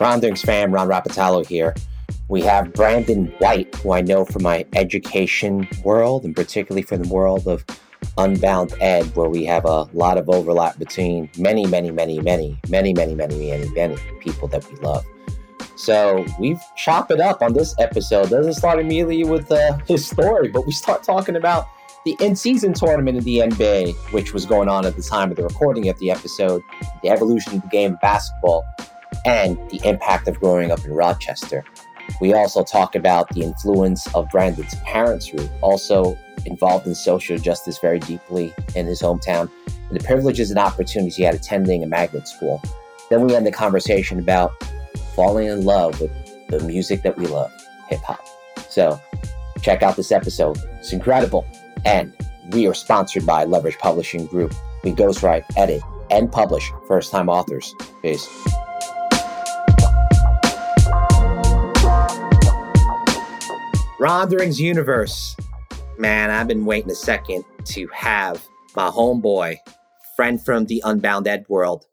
Ronderings fan, Ron Rapatalo here. We have Brandon White, who I know from my education world, and particularly from the world of UnboundEd, where we have a lot of overlap between many, many, many, many, many, many, many, many, many people that we love. So we've chopped it up on this episode. Doesn't start immediately with uh, his story, but we start talking about the in-season tournament in the NBA, which was going on at the time of the recording of the episode, the evolution of the game of basketball, and the impact of growing up in Rochester. We also talk about the influence of Brandon's parents, who also involved in social justice very deeply in his hometown, and the privileges and opportunities he had attending a magnet school. Then we end the conversation about falling in love with the music that we love, hip hop. So check out this episode. It's incredible. And we are sponsored by Leverage Publishing Group. We ghostwrite, edit, and publish first time authors. Peace. Ronderings Universe. Man, I've been waiting a second to have my homeboy, friend from the UnboundEd world,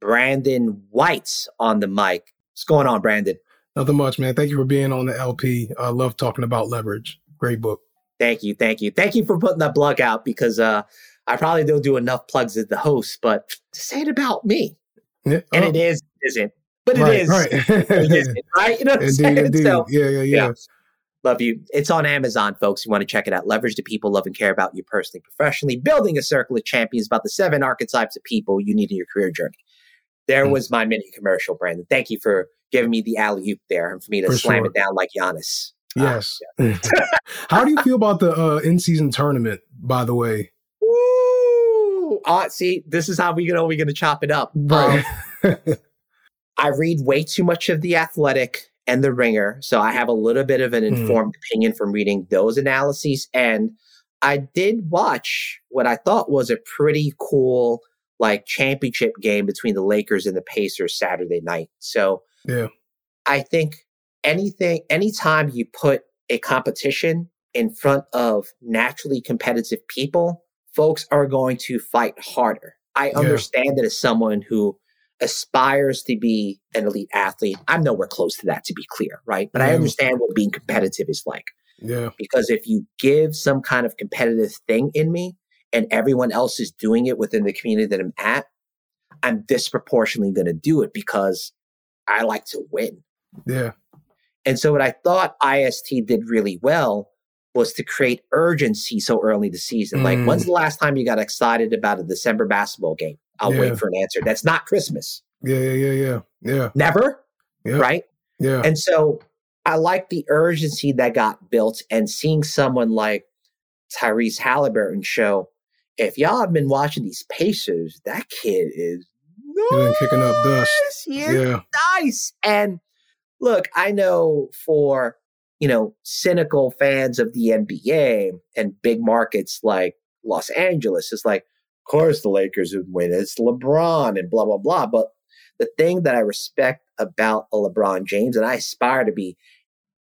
Brandon White, on the mic. What's going on, Brandon? Nothing much, man. Thank you for being on the LP. I love talking about leverage. Great book. Thank you, thank you, thank you for putting that plug out because uh, I probably don't do enough plugs as the host, but to say it about me, yeah. and oh. it is, isn't, but it right, is, right. it isn't, right? You know, indeed, indeed. So, yeah, yeah, yeah, yeah. Love you. It's on Amazon, folks. You want to check it out. Leverage the people love and care about you personally, professionally. Building a circle of champions about the seven archetypes of people you need in your career journey. There mm. was my mini commercial, Brandon. Thank you for giving me the alley oop there and for me to for slam sure. it down like Giannis. Yes. Uh, yeah. How do you feel about the uh, in season tournament, by the way? Woo! Uh, see, this is how we know we're going to chop it up. Right. Um, I read way too much of The Athletic and The Ringer. So I have a little bit of an hmm. informed mm. opinion from reading those analyses. And I did watch what I thought was a pretty cool like championship game between the Lakers and the Pacers Saturday night. So yeah. I think anything, anytime you put a competition in front of naturally competitive people, folks are going to fight harder. I yeah. understand that as someone who aspires to be an elite athlete, I'm nowhere close to that, to be clear, right? But. I understand what being competitive is like. Yeah. Because if you give some kind of competitive thing in me and everyone else is doing it within the community that I'm at, I'm disproportionately going to do it because I like to win. Yeah. And so what I thought IST did really well was to create urgency so early the season. Mm. Like, when's mm. the last time you got excited about a December basketball game? I'll yeah. wait for an answer. That's not Christmas. Yeah, yeah, yeah, yeah. Yeah. Never. Yeah. Right? Yeah. And so I like the urgency that got built and seeing someone like Tyrese Halliburton show, if y'all have been watching these Pacers, that kid is nice. kicking up dust. yeah. Nice. And look, I know for, you know, cynical fans of the NBA and big markets like Los Angeles, it's like, course the Lakers would win. It's LeBron and blah, blah, blah. But the thing that I respect about a LeBron James, and I aspire to be,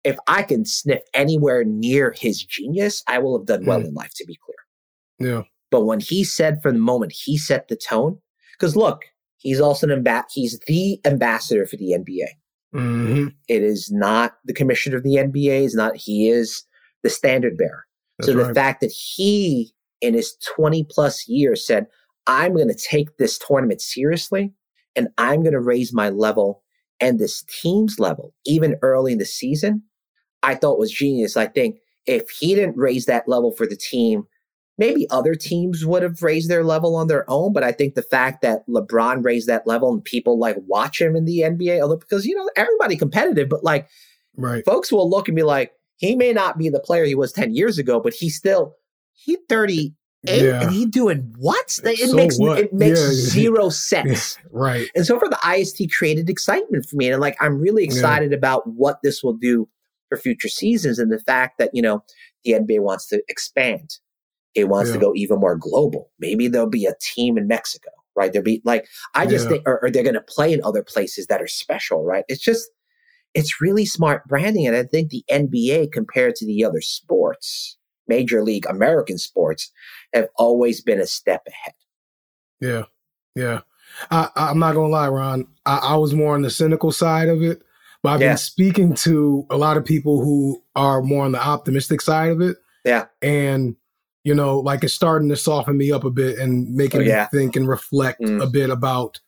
if I can sniff anywhere near his genius, I will have done well mm. in life, to be clear. Yeah. But when he said from the moment he set the tone, because look, he's also an amb- he's the ambassador for the NBA. Mm-hmm. It is not the commissioner of the NBA. Is not he is the standard bearer. That's so the right. fact that he, in his twenty plus years, said, "I'm going to take this tournament seriously, and I'm going to raise my level and this team's level even early in the season," I thought was genius. I think if he didn't raise that level for the team maybe other teams would have raised their level on their own, but I think the fact that LeBron raised that level and people like watch him in the NBA, oh, because you know everybody competitive, but like right. folks will look and be like, he may not be the player he was ten years ago, but he's still he thirty eight yeah. and he doing what? It so makes what? it makes yeah. zero sense, right? And so for the IST created excitement for me, and like I'm really excited yeah. about what this will do for future seasons, and the fact that you know the NBA wants to expand it wants to go even more global. Maybe there'll be a team in Mexico, right? There'll be like, I just think, or, or they're going to play in other places that are special, right? It's just, it's really smart branding. And I think the NBA compared to the other sports, major league American sports, have always been a step ahead. Yeah. Yeah. I, I'm not gonna lie, Ron. I, I was more on the cynical side of it, but I've Yeah. been speaking to a lot of people who are more on the optimistic side of it. Yeah. and you know, like it's starting to soften me up a bit and making Oh, yeah. me think and reflect Mm. a bit about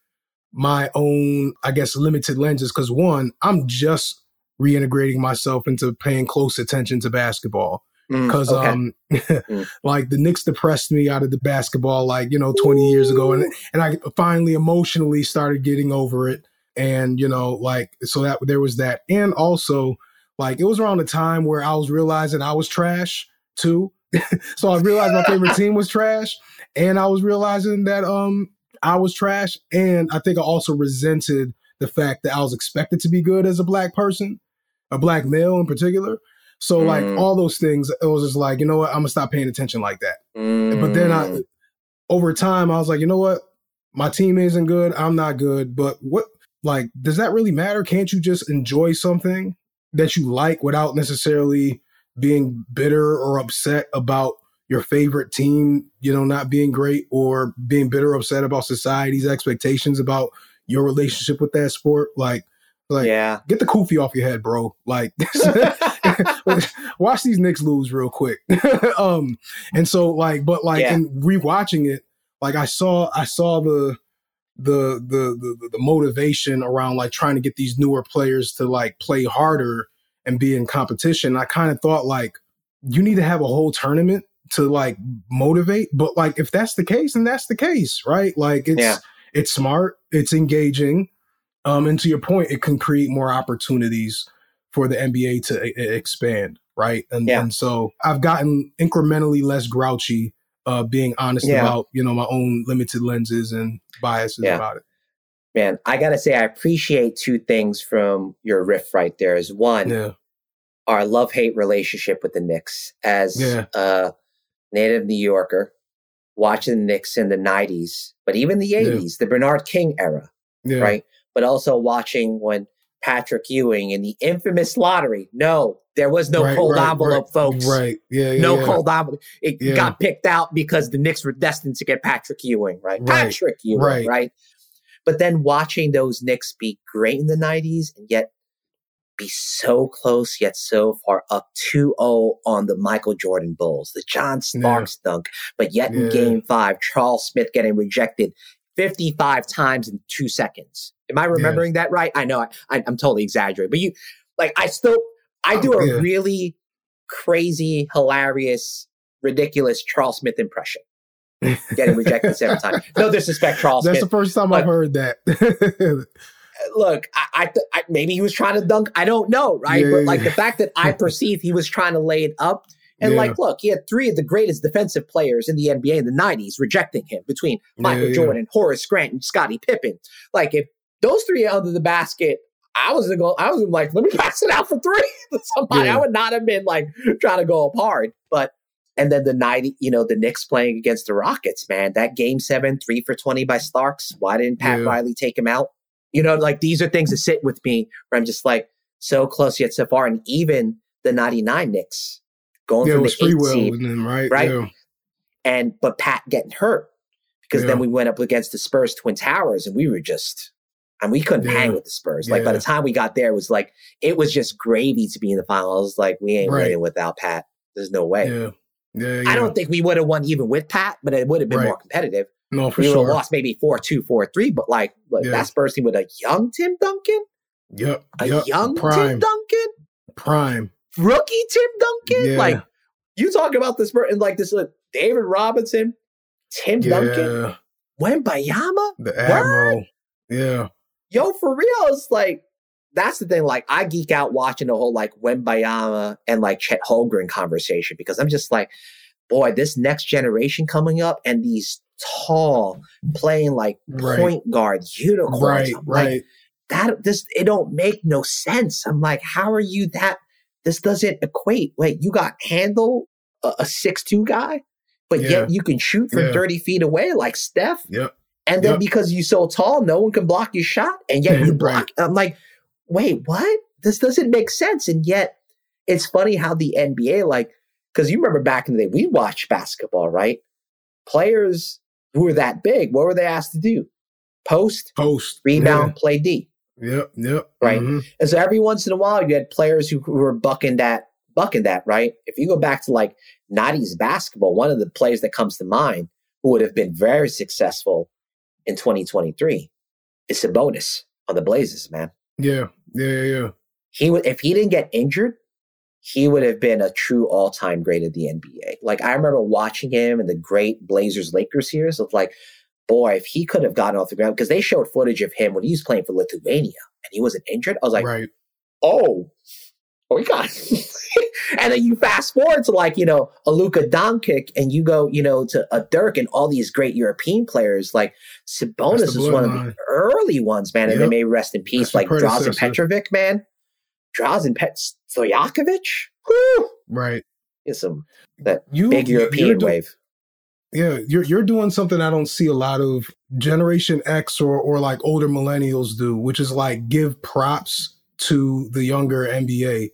my own, I guess, limited lenses. Because one, I'm just reintegrating myself into paying close attention to basketball because okay. um Mm. like the Knicks depressed me out of the basketball like you know 20 years ago and and I finally emotionally started getting over it and you know like so that there was that and also like it was around the time where I was realizing I was trash too so I realized my favorite team was trash and I was realizing that um I was trash and I think I also resented the fact that I was expected to be good as a black person a black male in particular so like Mm. all those things, it was just like, you know what, I'm gonna stop paying attention like that. But then I Mm, over time I was like, you know what? My team isn't good, I'm not good, but what like does that really matter? Can't you just enjoy something that you like without necessarily being bitter or upset about your favorite team, you know, not being great or being bitter or upset about society's expectations about your relationship with that sport? Like like yeah. get the kufi off your head, bro. Like watch these Knicks lose real quick. um, and so like, but like Yeah. in rewatching it, like I saw, I saw the, the, the, the, the motivation around like trying to get these newer players to like play harder and be in competition. I kind of thought like you need to have a whole tournament to like motivate, but like if that's the case, then that's the case, right? Like it's, Yeah. it's smart, it's engaging. Um, and to your point, it can create more opportunities for the NBA to expand, right? And Yeah. and so I've gotten incrementally less grouchy, uh, being honest Yeah. about you know my own limited lenses and biases Yeah. about it. Man, I gotta say, I appreciate two things from your riff right there. Is one, Yeah, our love hate relationship with the Knicks as Yeah. a native New Yorker, watching the Knicks in the 90s, but even the Yeah. 80s, the Bernard King era, yeah, right? But also watching when Patrick Ewing in the infamous lottery. No, there was no Right, cold right, envelope, right, folks. Right? Yeah, yeah No yeah. cold envelope. It Yeah. got picked out because the Knicks were destined to get Patrick Ewing, right? Patrick Ewing, right. But then watching those Knicks be great in the 90s and yet be so close, yet so far up 2 0 on the Michael Jordan Bulls, the John Starks dunk. But yet in game five, Charles Smith getting rejected 55 times in two seconds. Am I remembering that right? I know I, I, I'm totally exaggerating, but you, like, I still, I oh, do Oh, a yeah. really crazy, hilarious, ridiculous Charles Smith impression. Getting rejected seven times. No disrespect, Charles That's Smith. the first time I've heard that. Look, I, I, th- I maybe he was trying to dunk. I don't know, right? Yeah, but like yeah. the fact that I perceived he was trying to lay it up, and Yeah. like, look, he had three of the greatest defensive players in the NBA in the '90s rejecting him between Michael Yeah. Jordan, Horace Grant, and Scottie Pippen. Like, if those three are under the basket, I was gonna go. I was like, let me pass it out for three. Somebody. I would not have been like trying to go up hard, but. And then the night, you know, the Knicks playing against the Rockets, man, that game seven, three for 20 by Starks. Why didn't Pat. Riley take him out? You know, like these are things that sit with me where I'm just like so close yet so far. And even the 99 Knicks going yeah, it from was the eight Freewell, seed and then, right? right? Yeah. and but Pat getting hurt because then we went up against the Spurs Twin Towers and we were just and we couldn't Yeah. hang with the Spurs. Like by the time we got there, it was like it was just gravy to be in the finals. Like we ain't Right. winning without Pat. There's no way. Yeah. Yeah, I don't think we would have won even with Pat, but it would have been Right. more competitive. No, for we would have sure. lost maybe 4-2, 4-3, but like look, Yeah. that Spurs team with a young Tim Duncan, Yep. a yep. young Tim. Duncan, Prime. Rookie Tim Duncan. Yeah. Like you talk about this Spurs and like this look, David Robinson, Tim Duncan, Yeah. Wembanyama. The Admiral. Yeah. Yo, for real, it's like that's the thing. Like, I geek out watching the whole like Wembanyama and like Chet Holmgren conversation because I'm just like, boy, this next generation coming up and these tall playing like Right. point guard unicorns. Right. I'm like, Right. that this it don't make no sense. I'm like, how are you that? This doesn't equate. Like you got handle a, a six two guy, but Yeah. yet you can shoot from Yeah. thirty feet away like Steph. Yep. And then Yep. because you're so tall, no one can block your shot, and yet you Right. block. I'm like, wait, what? This doesn't make sense. And yet, it's funny how the NBA, like, because you remember back in the day, we watched basketball, right? Players who were that big, what were they asked to do? post, Post. rebound, play D. Yep. Yep. Right. Mhm. And so every once in a while, you had players who, who were bucking that, bucking that, right? If you go back to like 90s basketball, one of the players that comes to mind who would have been very successful in 2023 is Sabonis on the Blazers, man. Yeah. Yeah. Yeah. Yeah. He would, if he didn't get injured, he would have been a true all-time great of the NBA. Like I remember watching him in the great Blazers Lakers series. Of like, boy, if he could have gotten off the ground because they showed footage of him when he was playing for Lithuania and he wasn't injured. I was like, right. oh, oh, my God. and then you fast forward to like you know a Luka Doncic, and you go you know to a Dirk and all these great European players like Sabonis is one of the early ones, man, and they may rest in peace That's like Drazen. Petrovic, man, Drazen Pet Stojakovic, whoo, Right. is some that You big European do- wave. Yeah, you're you're doing something I don't see a lot of Generation X or or like older millennials do, which is like give props to the younger NBA.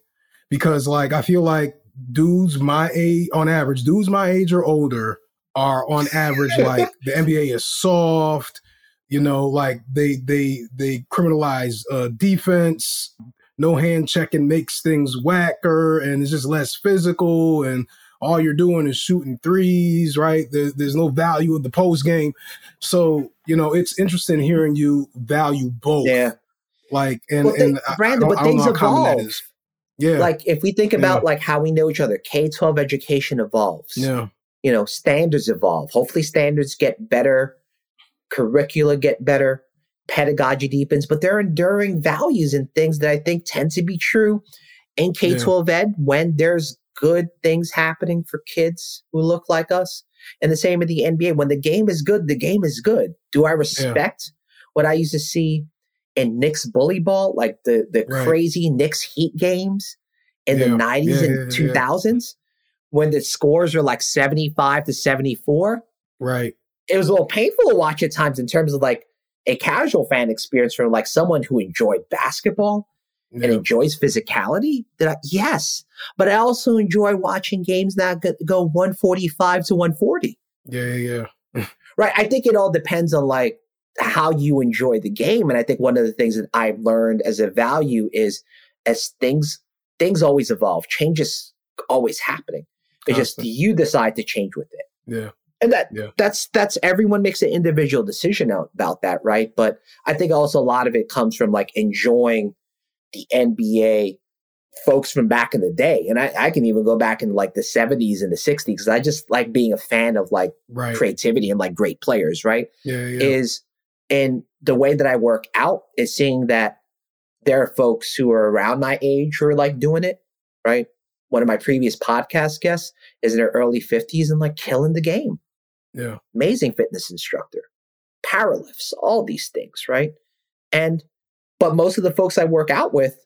Because like I feel like dudes my age on average, dudes my age or older are on average like the NBA is soft, you know, like they they they criminalize uh defense, no hand checking makes things whacker and it's just less physical and all you're doing is shooting threes, right? There, there's no value in the post game. So, you know, it's interesting hearing you value both. Yeah, Like, and, well, and they, I- I Brandon, but things know common that evolve. is. Yeah. Like if we think about Yeah. like how we know each other, K twelve education evolves. yeah. you know, standards evolve. Hopefully, standards get better, curricula get better, pedagogy deepens, but there are enduring values and things that I think tend to be true in K 12 ed when there's good things happening for kids who look like us. And the same in the NBA. When the game is good, the game is good. Do I respect what I used to see in Knicks bully ball, like the, the Right. crazy Knicks Heat games in the 90s Yeah, and yeah, yeah. 2000s? when the scores are like 75 to 74 Right. it was a little painful to watch at times in terms of like a casual fan experience from like someone who enjoyed basketball and enjoys physicality that I, yes but i also enjoy watching games that go, go 145 to 140 Yeah. Yeah. Yeah. right i think it all depends on like how you enjoy the game and i think one of the things that i've learned as a value is as things things always evolve change is always happening it's just you decide to change with it Yeah. and that Yeah. that's that's everyone makes an individual decision out about that right but i think also a lot of it comes from like enjoying the nba folks from back in the day and i, I can even go back in like the 70s and the 60s because i just like being a fan of like Right. creativity and like great players right Yeah. Yeah. is in the way that i work out is seeing that there are folks who are around my age who are like doing it right one of my previous podcast guests is in her early 50s and like killing the game yeah. amazing fitness instructor, powerlifts, all these things, right? And but most of the folks I work out with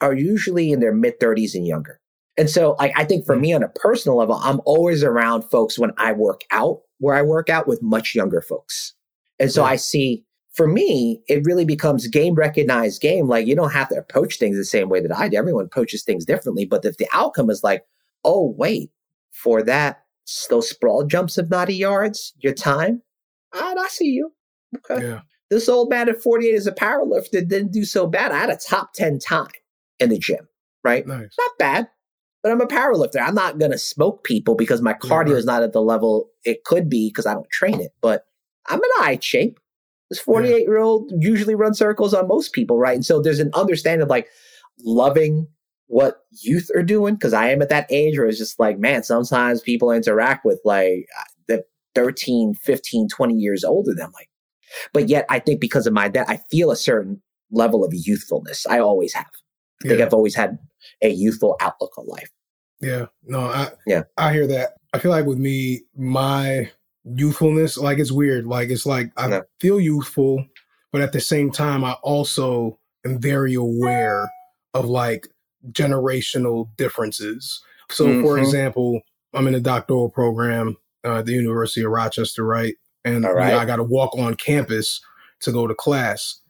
are usually in their mid 30s and younger. And so like I think for me on a personal level, I'm always around folks when I work out, where I work out with much younger folks. And so Yeah. I see for me, it really becomes game recognized game. Like you don't have to approach things the same way that I do. Everyone approaches things differently. But if the outcome is like, oh, wait, for that, those sprawl jumps of 90 yards, your time, ah, I see you. Okay. Yeah. This old man at 48 is a power lifter, didn't do so bad. I had a top 10 time in the gym, right? Nice. Not bad, but I'm a power lifter. I'm not going to smoke people because my cardio right. is not at the level it could be because I don't train it, but I'm in eye shape. This 48 year old usually runs circles on most people, right? And so there's an understanding of like loving what youth are doing because I am at that age where it's just like, man, sometimes people interact with like uh, the 13, 15, 20 years older than like, but yet I think because of my that, I feel a certain level of youthfulness. I always have. I think Yeah. I've always had a youthful outlook on life. Yeah. No, I Yeah. I hear that. I feel like with me, my youthfulness, like it's weird. Like it's like I feel youthful, but at the same time, I also am very aware of like generational differences. So for Mhm. example, I'm in a doctoral program uh, at the University of Rochester, right? And All you know. I got to walk on campus to go to class.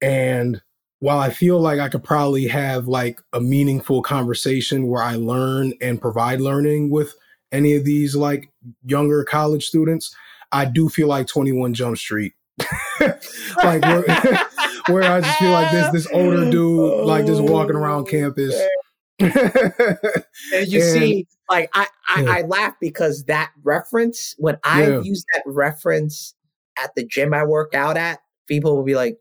And while I feel like I could probably have like a meaningful conversation where I learn and provide learning with any of these like younger college students, I do feel like 21 Jump Street like where, where I just feel like this this older dude like just walking around oh, campus. and you and, see, like I I, yeah. I, laugh because that reference when I yeah. use that reference at the gym I work out at, people will be like,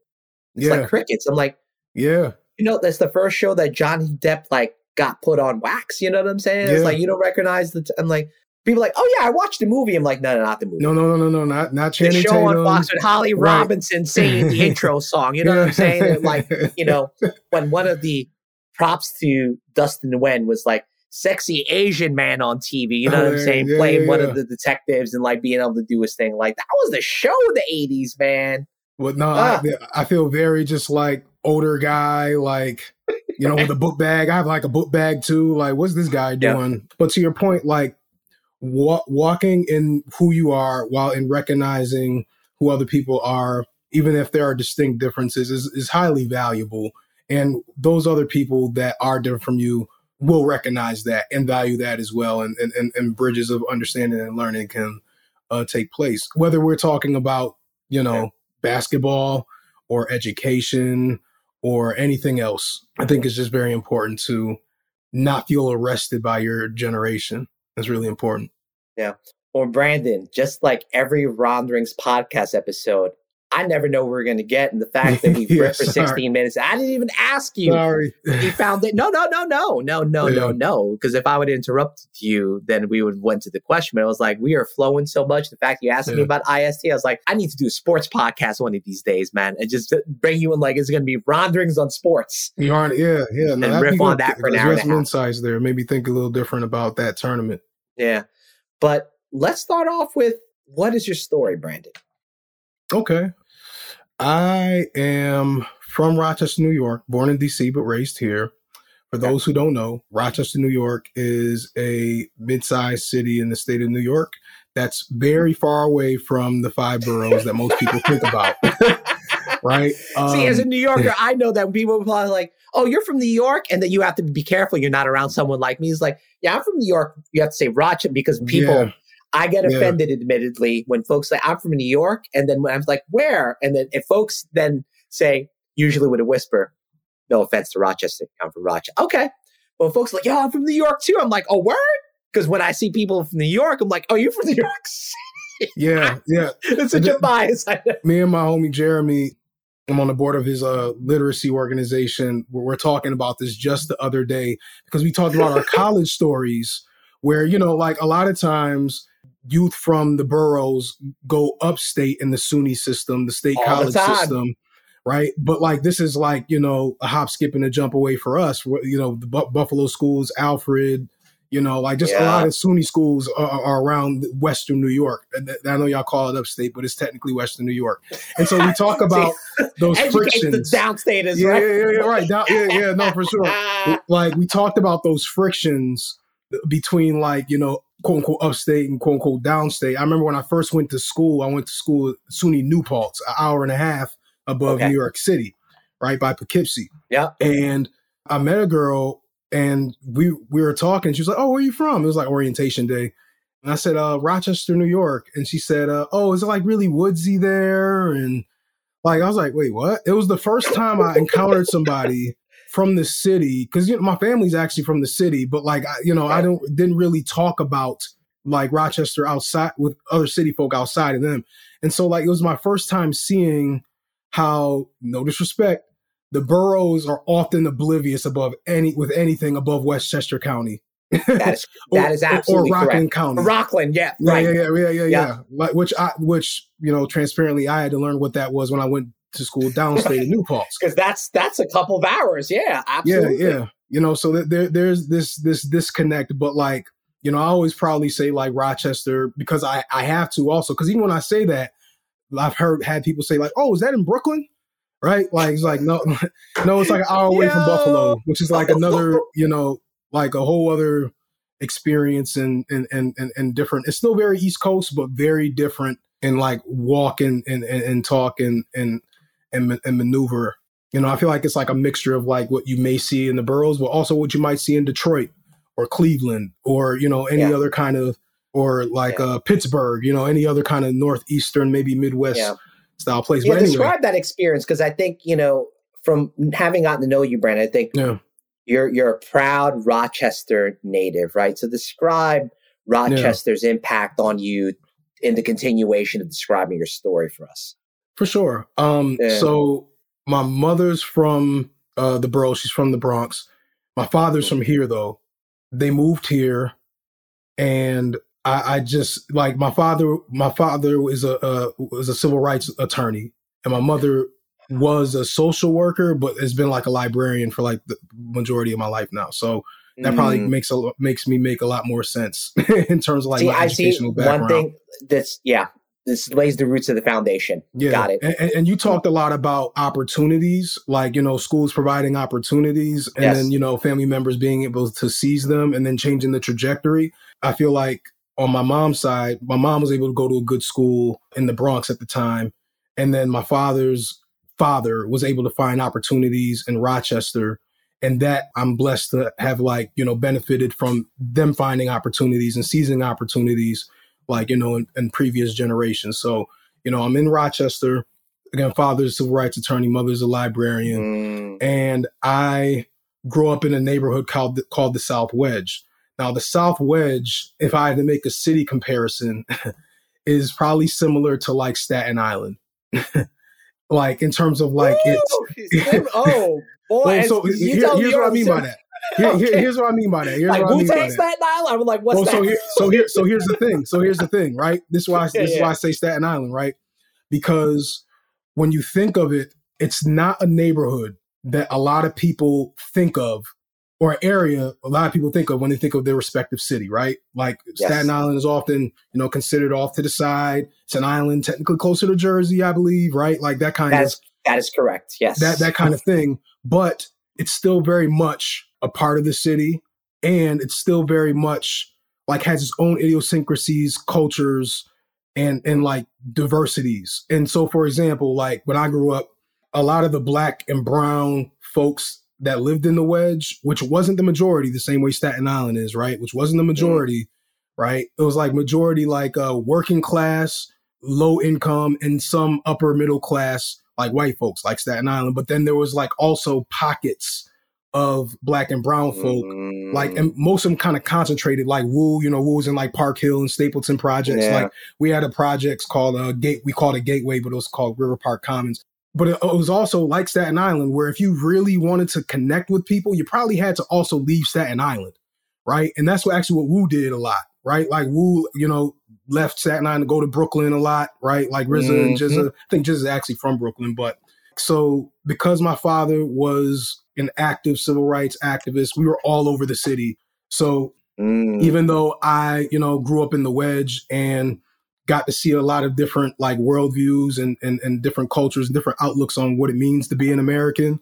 "It's yeah. like crickets." I'm like, "Yeah." You know, that's the first show that Johnny Depp like got put on wax. You know what I'm saying? It's like you don't recognize the. T- I'm like, People like, oh yeah, I watched the movie. I'm like, no, no, not the movie. No, no, no, no, no, not not Channing The show Tatum. on Fox with Holly right. Robinson singing the intro song. You know what I'm saying? like, you know, when one of the props to Dustin Nguyen was like sexy Asian man on TV. You know what I'm saying? Yeah, Playing yeah, one of the detectives and like being able to do his thing. Like that was the show of the '80s, man. Well, no, I, I feel very just like older guy, like you know, with a book bag. I have like a book bag too. Like, what's this guy doing? Yeah. But to your point, like wa- walking in who you are while in recognizing who other people are, even if there are distinct differences, is, is highly valuable. And those other people that are different from you will recognize that and value that as well. And, and, and bridges of understanding and learning can uh, take place. Whether we're talking about, you know, basketball or education or anything else, I think it's just very important to not feel arrested by your generation. That's really important. Yeah. Or Brandon, just like every Ronderings podcast episode, I never know what we're going to get. And the fact that we yeah, ripped for 16 minutes, I didn't even ask you. Sorry. you found it. No, no, no, no, no, no, yeah. no, no. Because if I would interrupt you, then we would went to the question. But I was like, we are flowing so much. The fact you asked yeah. me about IST, I was like, I need to do a sports podcast one of these days, man. And just bring you in like, it's going to be Ronderings on sports. You are, yeah, yeah. No, and riff on that for an hour and half. insights there. Maybe think a little different about that tournament. Yeah. But let's start off with what is your story, Brandon? Okay. I am from Rochester, New York, born in DC, but raised here. For those who don't know, Rochester, New York is a mid sized city in the state of New York that's very far away from the five boroughs that most people think about. right? Um, See, as a um, New Yorker, I know that people are like, oh, you're from New York, and that you have to be careful you're not around someone like me. It's like, yeah, I'm from New York. You have to say Rochester because people. Yeah. I get offended, yeah. admittedly, when folks say I'm from New York, and then when I'm like, where? And then if folks then say, usually with a whisper, no offense to Rochester, I'm from Rochester. Okay. Well, folks like, yeah, I'm from New York too. I'm like, oh, word? Because when I see people from New York, I'm like, oh, you're from New York City. Yeah, yeah. it's such a bias. Me and my homie Jeremy, I'm on the board of his uh, literacy organization. Where we're talking about this just the other day because we talked about our college stories, where you know, like a lot of times, youth from the boroughs go upstate in the SUNY system, the state All college the system, right? But like this is like you know a hop, skip, and a jump away for us. You know, the Buffalo schools, Alfred, you know, like just yeah. a lot of SUNY schools are, are, around Western New York. I know y'all call it upstate, but it's technically Western New York. And so we talk about those frictions. The downstate is yeah, right. Yeah, yeah, yeah, right. Down, yeah, yeah, no, for sure. like we talked about those frictions between like you know quote unquote upstate and quote unquote downstate. I remember when I first went to school, I went to school at SUNY New Paltz, an hour and a half above okay. New York City, right by Poughkeepsie. Yeah, and I met a girl and we we were talking. She was like, "Oh, where are you from?" It was like orientation day, and I said, "Uh, Rochester, New York." And she said, uh, "Oh, is it like really woodsy there?" And like I was like, "Wait, what?" It was the first time I encountered somebody from the city because you know my family's actually from the city, but like I, you know I don't didn't really talk about like Rochester outside with other city folk outside of them, and so like it was my first time seeing how no disrespect the boroughs are often oblivious above any with anything above Westchester County. that is that is absolutely or, or Rockland correct. County. Rockland, yeah, yeah, right. yeah, yeah, yeah, yeah, yeah. Like which I which you know transparently I had to learn what that was when I went to school downstate in New Paltz because that's that's a couple of hours. Yeah, absolutely. Yeah, yeah. You know, so there there's this this disconnect, but like you know, I always probably say like Rochester because I I have to also because even when I say that, I've heard had people say like, oh, is that in Brooklyn? right? Like it's like no, no, it's like an hour away Yo. from Buffalo, which is like another, you know, like a whole other experience and and and and, and different. It's still very East Coast, but very different in like walk and and, and talk and and and, and maneuver. You know, I feel like it's like a mixture of like what you may see in the boroughs, but also what you might see in Detroit or Cleveland or you know any yeah. other kind of or like yeah. uh, Pittsburgh. You know, any other kind of northeastern, maybe Midwest. Yeah style place. Yeah, but anyway, describe that experience because I think you know from having gotten to know you, Brandon. I think yeah. you're you're a proud Rochester native, right? So describe Rochester's impact on you in the continuation of describing your story for us. For sure. Um, yeah. So my mother's from uh, the borough. She's from the Bronx. My father's from here, though. They moved here, and I, I just like my father. My father is a uh, was a civil rights attorney, and my mother was a social worker, but has been like a librarian for like the majority of my life now. So that probably mm. makes a makes me make a lot more sense in terms of like see, my I educational see background. One thing that's yeah, this lays the roots of the foundation. Yeah, got it. And, and, you talked a lot about opportunities, like you know, schools providing opportunities, and yes. then you know, family members being able to seize them, and then changing the trajectory. I feel like on my mom's side, my mom was able to go to a good school in the Bronx at the time, and then my father's father was able to find opportunities in Rochester and that I'm blessed to have like you know benefited from them finding opportunities and seizing opportunities like you know in, in previous generations. So you know I'm in Rochester again. Father's a civil rights attorney, mother's a librarian, mm. and I grew up in a neighborhood called the, called the South Wedge. Now the South Wedge, if I had to make a city comparison, is probably similar to like Staten Island. like in terms of like Ooh, it's oh Boy, well, so here, here's what I mean by that. Here, here, here's what I mean by that. Here's like, what I mean by that. Staten Island? I'm like, what's well, that? So here, so here, so here's the thing. So here's the thing, right? This is why I, this yeah, is why I say Staten Island, right? Because when you think of it, it's not a neighborhood that a lot of people think of, or an area a lot of people think of when they think of their respective city, right? Like yes. Staten Island is often, you know, considered off to the side. It's an island, technically closer to Jersey, I believe, right? Like that kind That's, of that is correct. Yes, that that kind of thing but it's still very much a part of the city and it's still very much like has its own idiosyncrasies, cultures, and and like diversities. And so for example, like when I grew up, a lot of the black and brown folks that lived in the wedge, which wasn't the majority, the same way Staten Island is, right? Which wasn't the mm-hmm. majority, mm-hmm. right? It was like majority like uh working class, low income, and some upper middle class like white folks, like Staten Island. But then there was like also pockets of black and brown folk, mm. like, and most of them kind of concentrated, like Woo, you know, Woo was in like Park Hill and Stapleton projects. Yeah. Like we had a projects called uh, Gate, we called it Gateway, but it was called River Park Commons. But it, it was also like Staten Island, where if you really wanted to connect with people, you probably had to also leave Staten Island, right? And that's what actually what Woo did a lot, right? Like Woo, you know, left Staten Island to go to Brooklyn a lot, right? Like RZA mm-hmm. and GZA. I think GZA is actually from Brooklyn, but so because my father was an active civil rights activist, we were all over the city. So mm. even though I, you know, grew up in the wedge and got to see a lot of different like worldviews and, and, and different cultures, and different outlooks on what it means to be an American.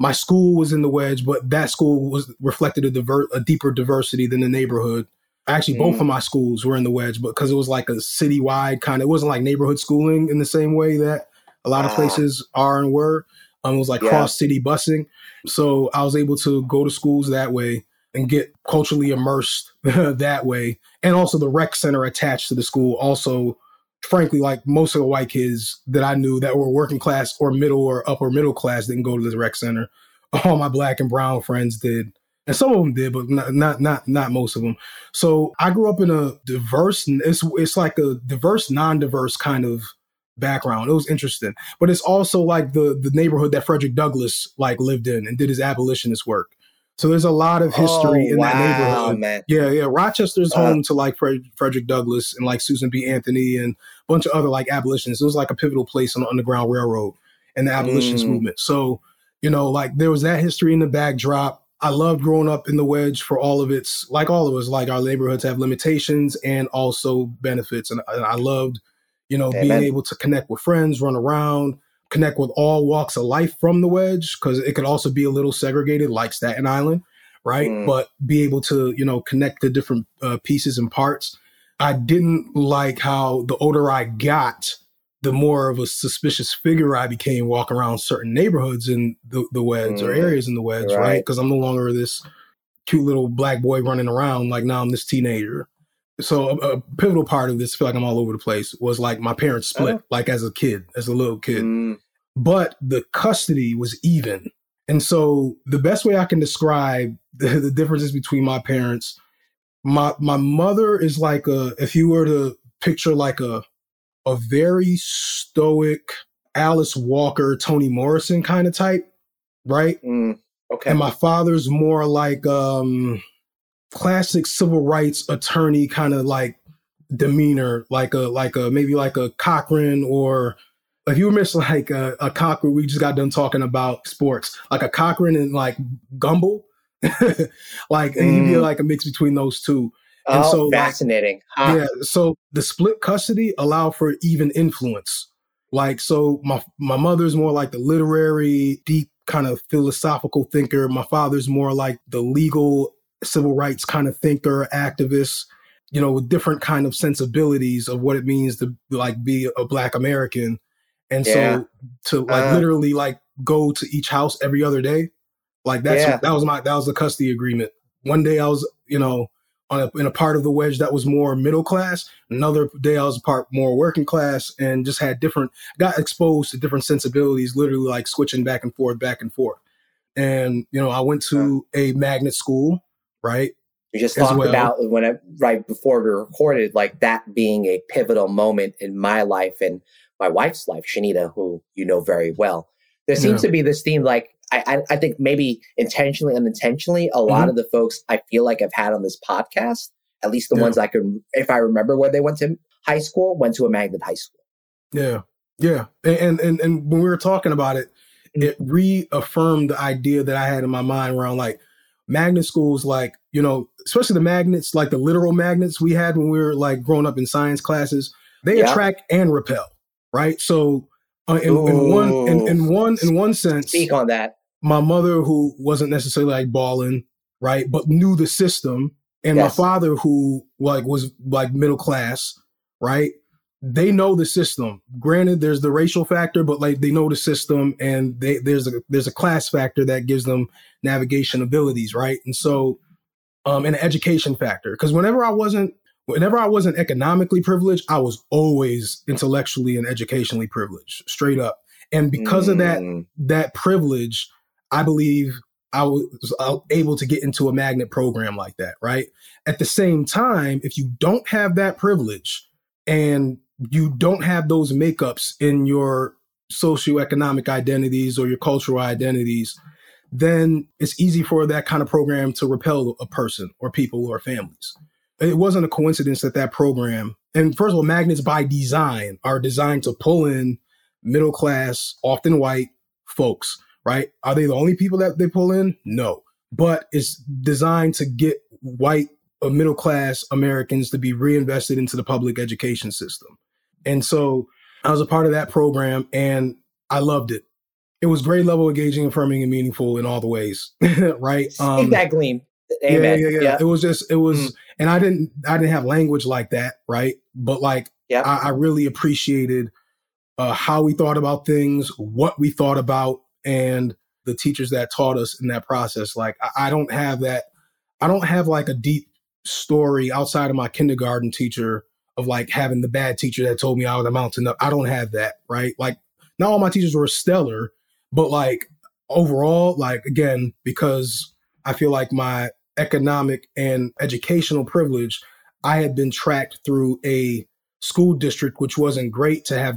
My school was in the wedge, but that school was reflected a, diver- a deeper diversity than the neighborhood. Actually, mm. both of my schools were in the wedge, but because it was like a citywide kind of, it wasn't like neighborhood schooling in the same way that a lot of ah. places are and were. Um, it was like yeah. cross city busing. So I was able to go to schools that way and get culturally immersed that way. And also the rec center attached to the school also frankly, like most of the white kids that I knew that were working class or middle or upper middle class didn't go to the rec center. All my black and brown friends did and some of them did, but not not not, not most of them. So I grew up in a diverse. It's it's like a diverse, non-diverse kind of background. It was interesting, but it's also like the the neighborhood that Frederick Douglass like lived in and did his abolitionist work. So there's a lot of history oh, in wow, that neighborhood. Man. Yeah, yeah. Rochester's uh, home to like Fred, Frederick Douglass and like Susan B. Anthony and a bunch of other like abolitionists. It was like a pivotal place on the Underground Railroad and the abolitionist mm. movement. So you know, like there was that history in the backdrop I loved growing up in the wedge for all of its, like all of us, like our neighborhoods have limitations and also benefits. And, and I loved, you know, Amen. being able to connect with friends, run around, connect with all walks of life from the wedge, because it could also be a little segregated, like Staten Island, right? Mm. But be able to, you know, connect the different uh, pieces and parts. I didn't like how the older I got, the more of a suspicious figure I became walking around certain neighborhoods in the, the wedge mm, or areas in the wedge, right? Because right? I'm no longer this cute little black boy running around. Like now I'm this teenager. So a, a, pivotal part of this, I feel like I'm all over the place, was like my parents split, uh-huh. like as a kid, as a little kid. Mm. But the custody was even. And so the best way I can describe the, the differences between my parents, my my mother is like a if you were to picture like a a very stoic Alice Walker, Toni Morrison kind of type, right? Mm, okay. And my father's more like um classic civil rights attorney kind of like demeanor, like a like a maybe like a Cochran or if you miss like a, a Cochran, we just got done talking about sports, like a Cochran and like Gumbel, like mm. he'd be like a mix between those two. And oh, so fascinating. Like, huh. Yeah. So the split custody allow for even influence. Like, so my my mother's more like the literary, deep kind of philosophical thinker. My father's more like the legal, civil rights kind of thinker, activist. You know, with different kind of sensibilities of what it means to like be a Black American. And yeah. so to like uh, literally like go to each house every other day, like that's yeah. that was my that was the custody agreement. One day I was, you know, on a, in a part of the wedge that was more middle class. Another day I was a part more working class, and just had different got exposed to different sensibilities. Literally like switching back and forth, back and forth. And you know, I went to a magnet school, right? We just talked well. about when I right before we recorded, like that being a pivotal moment in my life and my wife's life, Shanita, who you know very well. There seems yeah. to be this theme, like I, I think maybe intentionally, unintentionally, a lot mm-hmm. of the folks I feel like I've had on this podcast, at least the yeah. ones I can, if I remember where they went to high school, went to a magnet high school. Yeah, yeah, and and and when we were talking about it, it reaffirmed the idea that I had in my mind around like magnet schools, like you know, especially the magnets, like the literal magnets we had when we were like growing up in science classes. They yeah. attract and repel, right? So uh, in, in, one in, in, one in one sense speak on that my mother who wasn't necessarily like balling, right, but knew the system, and yes. my father who like was like middle class, right? They know the system. Granted, there's the racial factor, but like they know the system, and they, there's a there's a class factor that gives them navigation abilities, right? And so, um, and an education factor. Because whenever I wasn't whenever I wasn't economically privileged, I was always intellectually and educationally privileged, straight up. And because mm. of that mm. that privilege, I believe I was able to get into a magnet program like that, right? At the same time, if you don't have that privilege and you don't have those makeups in your socioeconomic identities or your cultural identities, then it's easy for that kind of program to repel a person or people or families. It wasn't a coincidence that that program, and first of all, magnets by design are designed to pull in middle class, often white folks right? Are they the only people that they pull in? No. But it's designed to get white uh, middle class Americans to be reinvested into the public education system. And so I was a part of that program and I loved it. It was grade level engaging, affirming, and meaningful in all the ways, right? Um, exactly. Amen. Yeah, yeah, yeah, yeah. It was just, it was, mm. and I didn't, I didn't have language like that, right? But like, yep. I, I really appreciated uh, how we thought about things, what we thought about, and the teachers that taught us in that process. Like I, I don't have that. I don't have like a deep story outside of my kindergarten teacher of like having the bad teacher that told me I was a mountain up. I don't have that, right? Like not all my teachers were stellar, but like overall, like again, because I feel like my economic and educational privilege, I had been tracked through a school district which wasn't great to have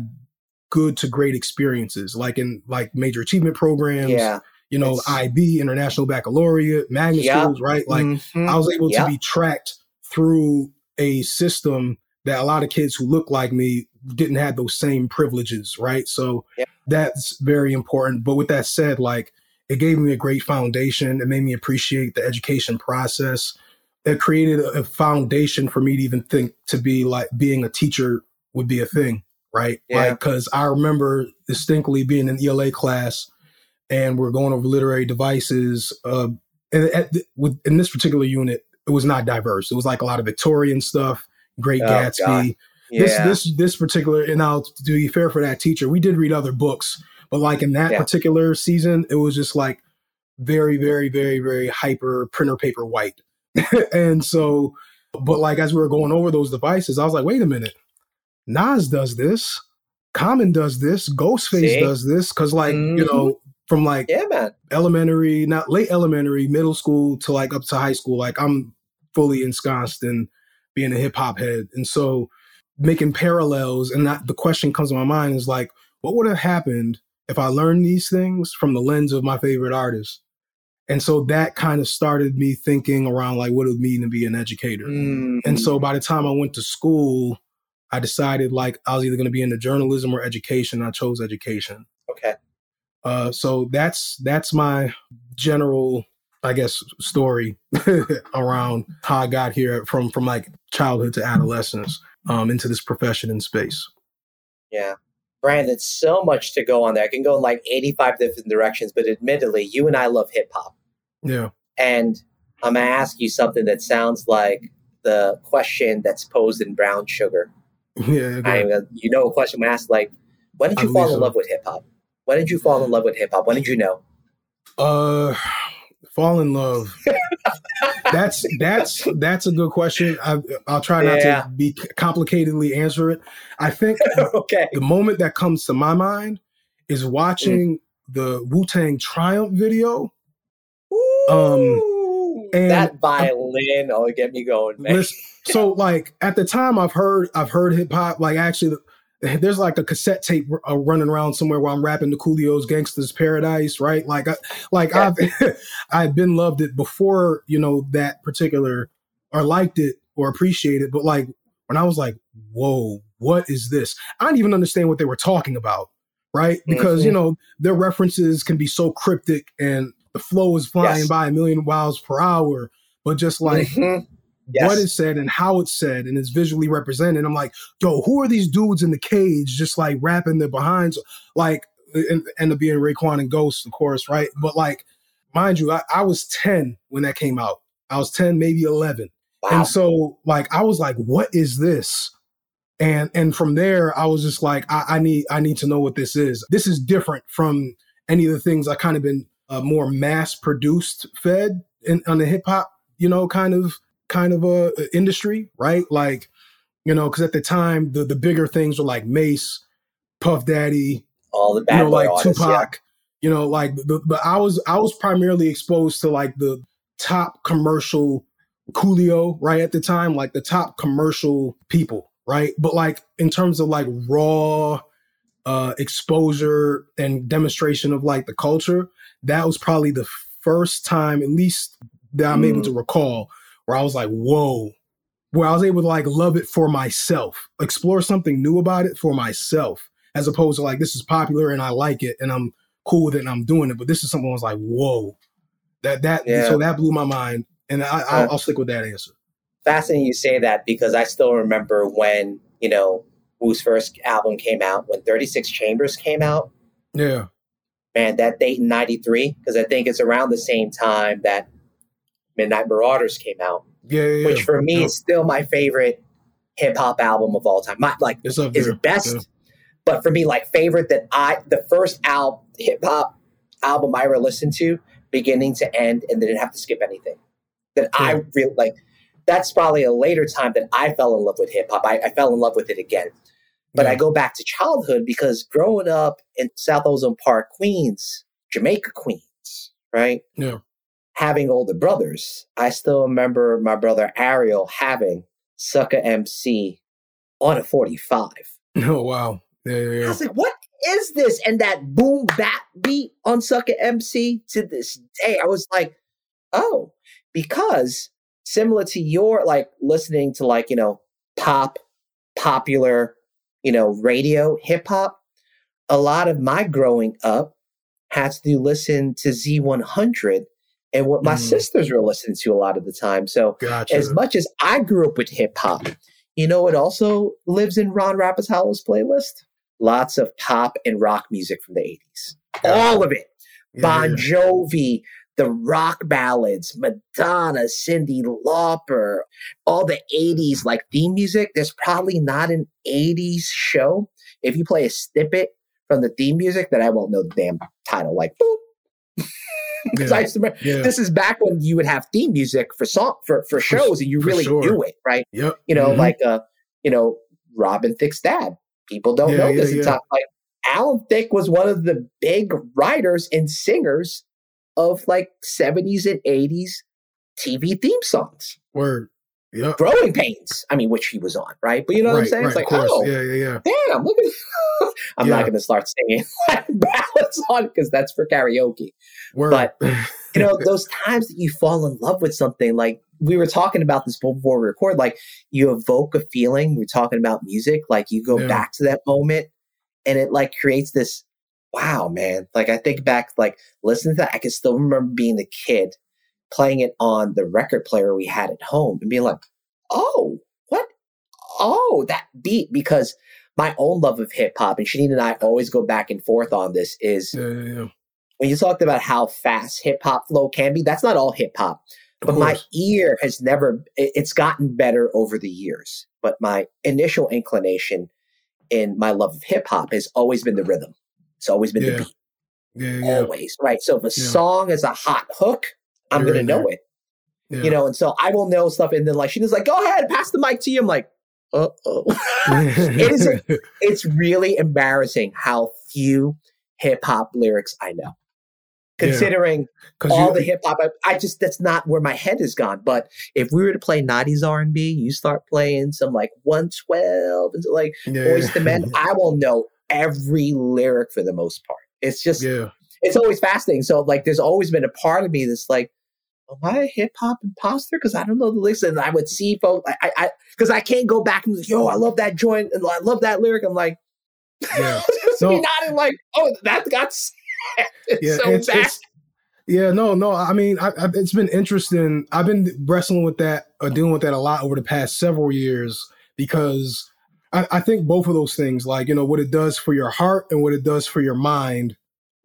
good to great experiences, like in like major achievement programs. Yeah. You know, it's, IB, International Baccalaureate, magnet yep. schools, right? Like mm-hmm. I was able yep. to be tracked through a system that a lot of kids who look like me didn't have those same privileges, right? So yep. that's very important. But with that said, like it gave me a great foundation. It made me appreciate the education process. It created a foundation for me to even think to be like being a teacher would be a thing right? Yeah. Like, cause I remember distinctly being in ELA class and we're going over literary devices. Uh, and at, with, in this particular unit, it was not diverse. It was like a lot of Victorian stuff, Great oh, Gatsby. Yeah. This, this, this particular, and I'll do you fair for that teacher, we did read other books, but like in that yeah. particular season, it was just like very, very, very, very hyper printer paper white. and so But like as we were going over those devices, I was like, wait a minute, Nas does this, Common does this, Ghostface See? does this, because like you Mhm. know from like Yeah, man. elementary, not late elementary, middle school to like up to high school, like I'm fully ensconced in being a hip hop head. And so making parallels and that the question comes to my mind is like, what would have happened if I learned these things from the lens of my favorite artist? And so that kind of started me thinking around like what it would mean to be an educator. Mm. And so by the time I went to school, I decided like I was either going to be into journalism or education. I chose education. okay. Uh, so that's that's my general, I guess, story around how I got here from from like childhood to adolescence um, into this profession in space. Yeah. Brandon, so much to go on there. I can go in like 85 different directions, but admittedly, you and I love hip hop. Yeah, And I'm going to ask you something that sounds like the question that's posed in Brown Sugar. yeah. I, you know, a question we asked like, when did I you fall in so. love with hip hop? When did you fall in love with hip hop? When did you know? Uh, fall in love. that's that's that's a good question. I, I'll try not Yeah. to be complicatedly answer it. I think okay. the moment that comes to my mind is watching the Wu Tang Triumph video. Um, Ooh, and- that violin, oh, get me going, man. So like at the time I've heard I've heard hip hop like actually there's like a cassette tape uh, running around somewhere while I'm rapping the Coolio's Gangsters Paradise, right? Like I like Yeah. I've I've been loved it before, you know, that particular or liked it or appreciated, it, but like when I was like, "Whoa, what is this?" I didn't even understand what they were talking about, right? Because, you Mhm. know, their references can be so cryptic and the flow is flying Yes. by a million miles per hour, but just like Mhm. Yes. what is said and how it's said and it's visually represented. I'm like, yo, who are these dudes in the cage just like rapping their behinds? Like, and, and to being Raekwon and Ghost, of course, right? But like, mind you, I, I was 10 when that came out. I was 10, maybe 11. wow. And so like, I was like, what is this? And and from there, I was just like, I, I need I need to know what this is. This is different from any of the things I kind of been uh, more mass produced fed in on the hip hop, you know, kind of kind of a industry, right? Like, you know, because at the time the the bigger things were like Mase, Puff Daddy, All the you bad know, boy like artists, Tupac, you know, like the, but I was I was primarily exposed to like the top commercial Coolio, right at the time, like the top commercial people, right? But like in terms of like raw uh exposure and demonstration of like the culture, that was probably the first time, at least that I'm able Mm. to recall, where I was like, whoa, where I was able to like love it for myself, explore something new about it for myself, as opposed to like this is popular and I like it and I'm cool with it and I'm doing it. But this is something I was like, whoa, that that Yeah. so that blew my mind, and I, I'll, uh, I'll stick with that answer. fascinating you say that because I still remember when, you know, Wu's first album came out, when 36 Chambers came out. Yeah, Man, that date in 93, because I think it's around the same time that Midnight Marauders came out, yeah, yeah. which for me is still my favorite hip hop album of all time. My, like, is best? But for me, like, favorite that I, the first al- hip hop album I ever listened to, beginning to end, and didn't have to skip anything. That I really like. That's probably a later time that I fell in love with hip hop. I, I fell in love with it again. But. I go back to childhood because growing up in South Ozone Park, Queens, Jamaica, Queens, right? Yeah. Having older brothers, I still remember my brother Ariel having Sucker MC on a 45. Oh wow, yeah, yeah, I was like, what is this? And that boom bap beat on Sucker MC to this day, I was like, oh, because similar to your like listening to like, you know, pop, popular, you know, radio, hip hop, a lot of my growing up had to listen to Z100 and what my Mm. sisters were listening to a lot of the time. So Gotcha. as much as I grew up with hip hop, you know, it also lives in Ron Rapatalo's playlist. Lots of pop and rock music from the 80s. All of it. Yeah, Bon. Jovi, the rock ballads, Madonna, Cyndi Lauper, all the 80s like theme music. There's probably not an 80s show. If you play a snippet from the theme music, that I won't know the damn title. Like, boop. Because yeah. I used to remember yeah. this is back when you would have theme music for song for, for shows and you really sure. knew it, right? Yep. You know, mm-hmm. like uh, you know, Robin Thicke's dad. People don't yeah, know this. It's not like Alan Thicke was one of the big writers and singers of like 70s and 80s TV theme songs. Word. Yeah. Growing pains. I mean, which he was on, right? But you know what I'm saying? Right, it's like, oh, yeah, yeah, yeah. Damn, look at. I'm yeah. not going to start singing ballads on because that's for karaoke. Word. But you know, those times that you fall in love with something, like we were talking about this before we record, like you evoke a feeling. We're talking about music, like you go yeah. back to that moment, and it like creates this. Wow, man! Like I think back, like listen to that. I can still remember being a kid playing it on the record player we had at home and being like, oh, what? Oh, that beat. Because my own love of hip hop, and Shanine and I always go back and forth on this, is yeah, yeah, yeah. when you talked about how fast hip hop flow can be, that's not all hip hop. But my ear has never, it's gotten better over the years. But my initial inclination in my love of hip hop has always been the rhythm. It's always been the beat. Yeah, Always. Right. So if a song is a hot hook, I'm going to know there. it. Yeah. You know, and so I will know stuff. And then like she was like, go ahead, pass the mic to you. I'm like, uh oh. it is it's really embarrassing how few hip hop lyrics I know. Considering yeah. all the hip hop, I, I, just that's not where my head has gone. But if we were to play '90s R&B, you start playing some like 112 and like yeah. Boyz II Men, I will know every lyric for the most part. It's just, yeah. it's always fascinating. So like, there's always been a part of me that's like, am I a hip hop imposter? Because I don't know the lyrics. And I would see folks, I, I, because I, I, can't go back and be like, yo, I love that joint and I love that lyric. I'm like, yeah, so, nodding like, oh, that got it's yeah, so it's, it's, yeah, no, no. I mean, I, I, it's been interesting. I've been wrestling with that, or dealing with that a lot over the past several years because I, I think both of those things, like you know, what it does for your heart and what it does for your mind,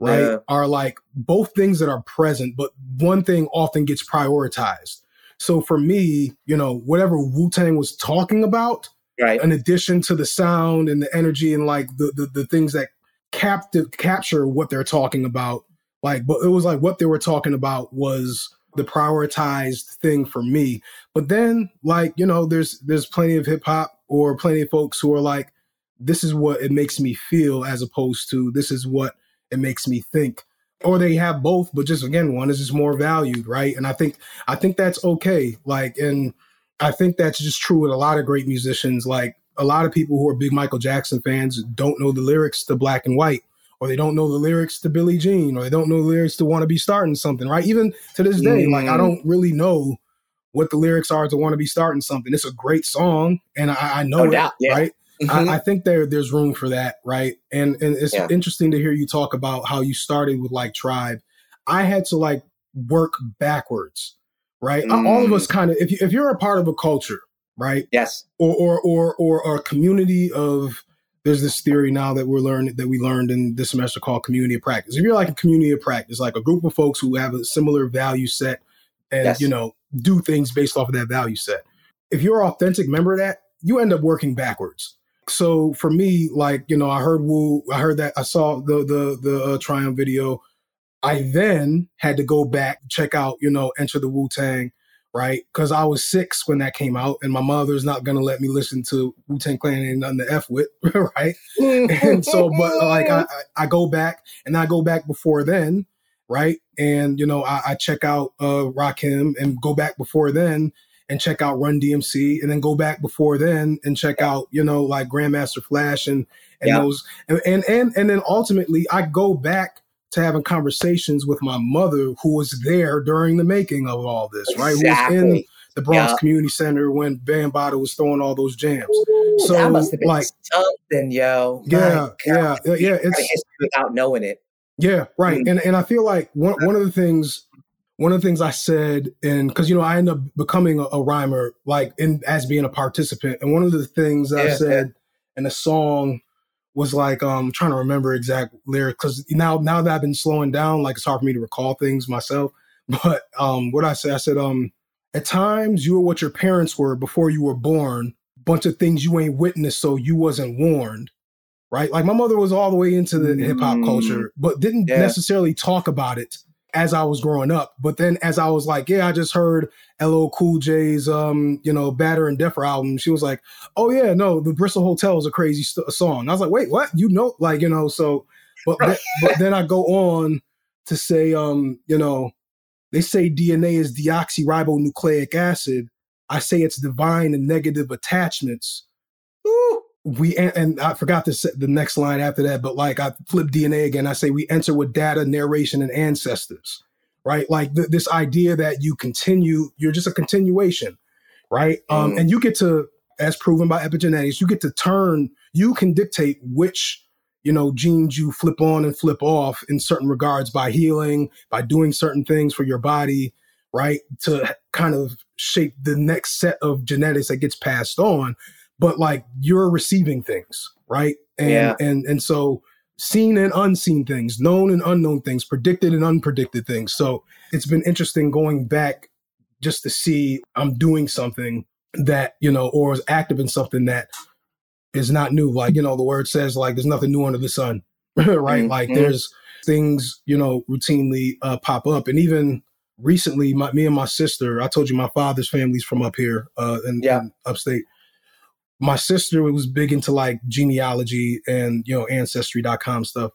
right, yeah. are like both things that are present, but one thing often gets prioritized. So for me, you know, whatever Wu Tang was talking about, right, in addition to the sound and the energy and like the the, the things that captive capture what they're talking about, like, but it was like what they were talking about was the prioritized thing for me. But then, like, you know, there's there's plenty of hip hop or plenty of folks who are like, this is what it makes me feel, as opposed to this is what it makes me think. Or they have both but just again one is just more valued right? And i think i think that's okay. Like and i think that's just true with a lot of great musicians. Like a lot of people who are big michael jackson fans don't know the lyrics to black and white or they don't know the lyrics to billie jean or they don't know the lyrics to want to be starting something right? Even to this day mm. like i don't really know what the lyrics are to want to be starting something. It's a great song and i, I know no it doubt, yeah. right Mm-hmm. I, I, think there there's room for that, right? And and it's yeah. interesting to hear you talk about how you started with like tribe. I had to like work backwards, right? Mm. All of us mm. kind of if you, if you're a part of a culture, right? Yes. Or or or or, or a community of there's this theory now that we're learning that we learned in this semester called community of practice. If you're like a community of practice, like a group of folks who have a similar value set and yes. you know do things based off of that value set. If you're an authentic member of that, you end up working backwards so for me, like you know, I heard Wu, I heard that, I saw the the the uh, Triumph video. I then had to go back check out, you know, Enter the Wu Tang, right? Because I was six when that came out, and my mother's not gonna let me listen to Wu Tang Clan and nothing to f with, right? and so, but like I, I go back and I go back before then, right? And you know, I, I check out uh Rakim and go back before then and check out Run DMC, and then go back before then and check out, you know, like Grandmaster Flash and and yeah. those, and, and and and then ultimately I go back to having conversations with my mother, who was there during the making of all this, right? Who was in the Bronx yeah. Community Center when Bambaataa was throwing all those jams. Ooh, so that must have been like something, yo. Yeah, yeah, yeah, yeah. It's without knowing it. Yeah, right. Mm-hmm. And and I feel like one one of the things one of the things I said, and because you know I ended up becoming a, a, rhymer, like in as being a participant, and one of the things yeah, I said yeah. in a song was like, um, I'm trying to remember exact lyrics because now now that I've been slowing down, like it's hard for me to recall things myself. But um, what I said, I said, um, at times you were what your parents were before you were born. Bunch of things you ain't witnessed, so you wasn't warned right? Like my mother was all the way into the mm hip hop culture, but didn't yeah. necessarily talk about it as I was growing up. But then as I was like, yeah, I just heard LL Cool J's, um, you know, Bigger and Deffer album. She was like, oh yeah, no, the Bristol Hotel is a crazy st- song. I was like, wait, what? You know, like, you know, so, but, but, but then I go on to say, um, you know, they say DNA is deoxyribonucleic acid. I say it's divine and negative attachments. Ooh. We and I forgot to say the next line after that, but like I flip DNA again. I say we enter with data, narration, and ancestors, right? Like th- this idea that you continue, you're just a continuation, right? Um, mm. and you get to, as proven by epigenetics, you get to turn. You can dictate which you know, genes you flip on and flip off in certain regards by healing, by doing certain things for your body, right? To kind of shape the next set of genetics that gets passed on. But like you're receiving things, right? And yeah. and and so seen and unseen things, known and unknown things, predicted and unpredicted things. So it's been interesting going back just to see I'm doing something that, you know, or is active in something that is not new. Like, you know, the word says like there's nothing new under the sun, right? Mm-hmm. Like there's things, you know, routinely uh, pop up. And even recently, my, me and my sister, I told you my father's family's from up here uh, in, yeah. in upstate. My sister was big into like genealogy and, you know, ancestry.com stuff.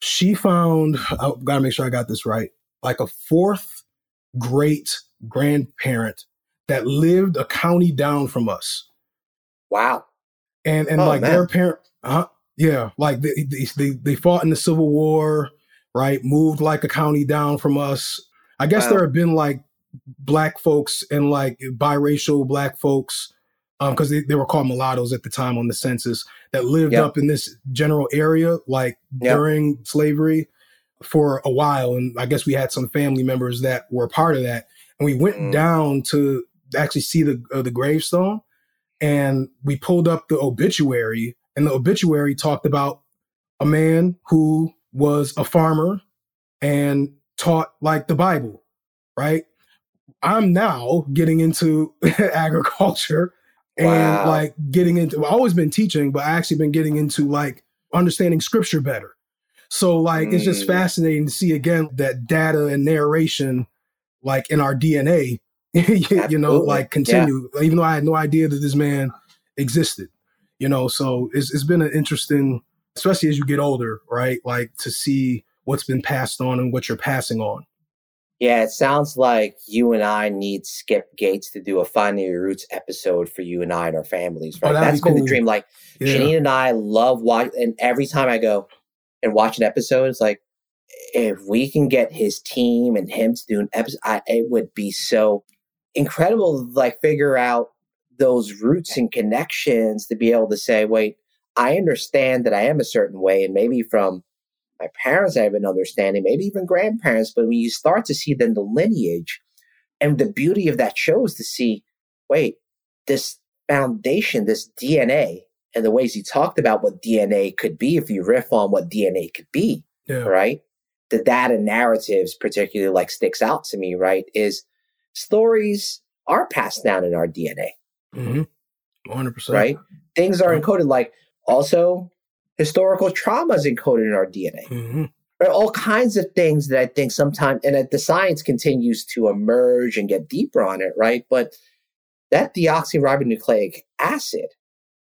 She found, I gotta make sure I got this right, like a fourth great grandparent that lived a county down from us. Wow and and oh, like man. their parent, uh, yeah, like they, they they fought in the Civil War, right? Moved like a county down from us. I guess wow. there have been like black folks and like biracial black folks, because um, they, they were called mulattoes at the time on the census that lived yep. up in this general area, like yep. during slavery for a while. And I guess we had some family members that were part of that, and we went mm. down to actually see the uh, the gravestone and we pulled up the obituary and the obituary talked about a man who was a farmer and taught like the bible right i'm now getting into agriculture and wow. like getting into i've always been teaching but i actually been getting into like understanding scripture better so like mm. it's just mm. fascinating to see again that data and narration like in our dna you know, like continue, yeah. even though I had no idea that this man existed, you know. So it's, it's been an interesting, especially as you get older, right? Like to see what's been passed on and what you're passing on. Yeah, it sounds like you and I need Skip Gates to do a Finding Your Roots episode for you and I and our families, oh, right? Oh, That's been cool. the dream. Like yeah. Janine and I love watch, and every time I go and watch an episode, it's like if we can get his team and him to do an episode, I, it would be so incredible to like figure out those roots and connections to be able to say, wait, I understand that I am a certain way, and maybe from my parents I have an understanding, maybe even grandparents, but when you start to see then the lineage and the beauty of that show is to see, wait, this foundation, this DNA, and the ways you talked about what DNA could be, if you riff on what DNA could be, yeah. right? The data narratives, particularly like sticks out to me, right? Is stories are passed down in our DNA. Mm-hmm. 100%. Right? Things are encoded like also historical trauma is encoded in our DNA. Mm-hmm. There are all kinds of things that I think sometimes, and the science continues to emerge and get deeper on it, right? But that deoxyribonucleic acid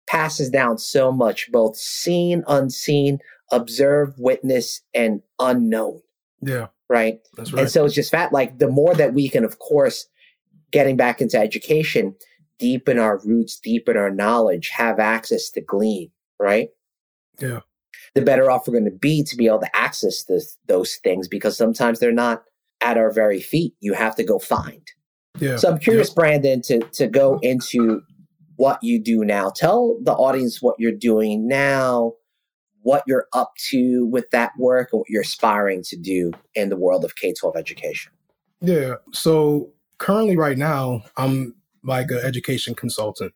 passes down so much, both seen, unseen, observed, witness, and unknown. Yeah right? That's right. And so it's just fat. Like the more that we can, of course, getting back into education, deepen our roots, deepen our knowledge, have access to glean, right? Yeah. The better off we're going to be to be able to access this, those things because sometimes they're not at our very feet. You have to go find. Yeah. So I'm curious, yeah. Brandon, to to go into what you do now. Tell the audience what you're doing now, what you're up to with that work and what you're aspiring to do in the world of K 12 education. Yeah. So currently, right now, I'm like an education consultant.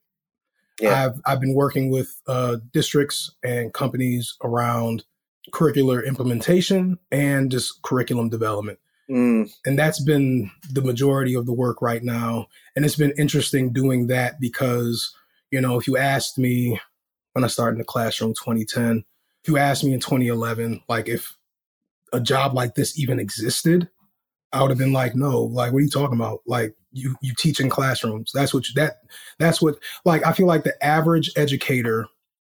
Yeah. I've, I've been working with uh, districts and companies around curricular implementation and just curriculum development. Mm. And that's been the majority of the work right now. And it's been interesting doing that because, you know, if you asked me when I started in the classroom 2010, if you asked me in 2011, like if a job like this even existed, I would have been like, no, like, what are you talking about? Like, you you teach in classrooms. That's what you, that that's what like I feel like the average educator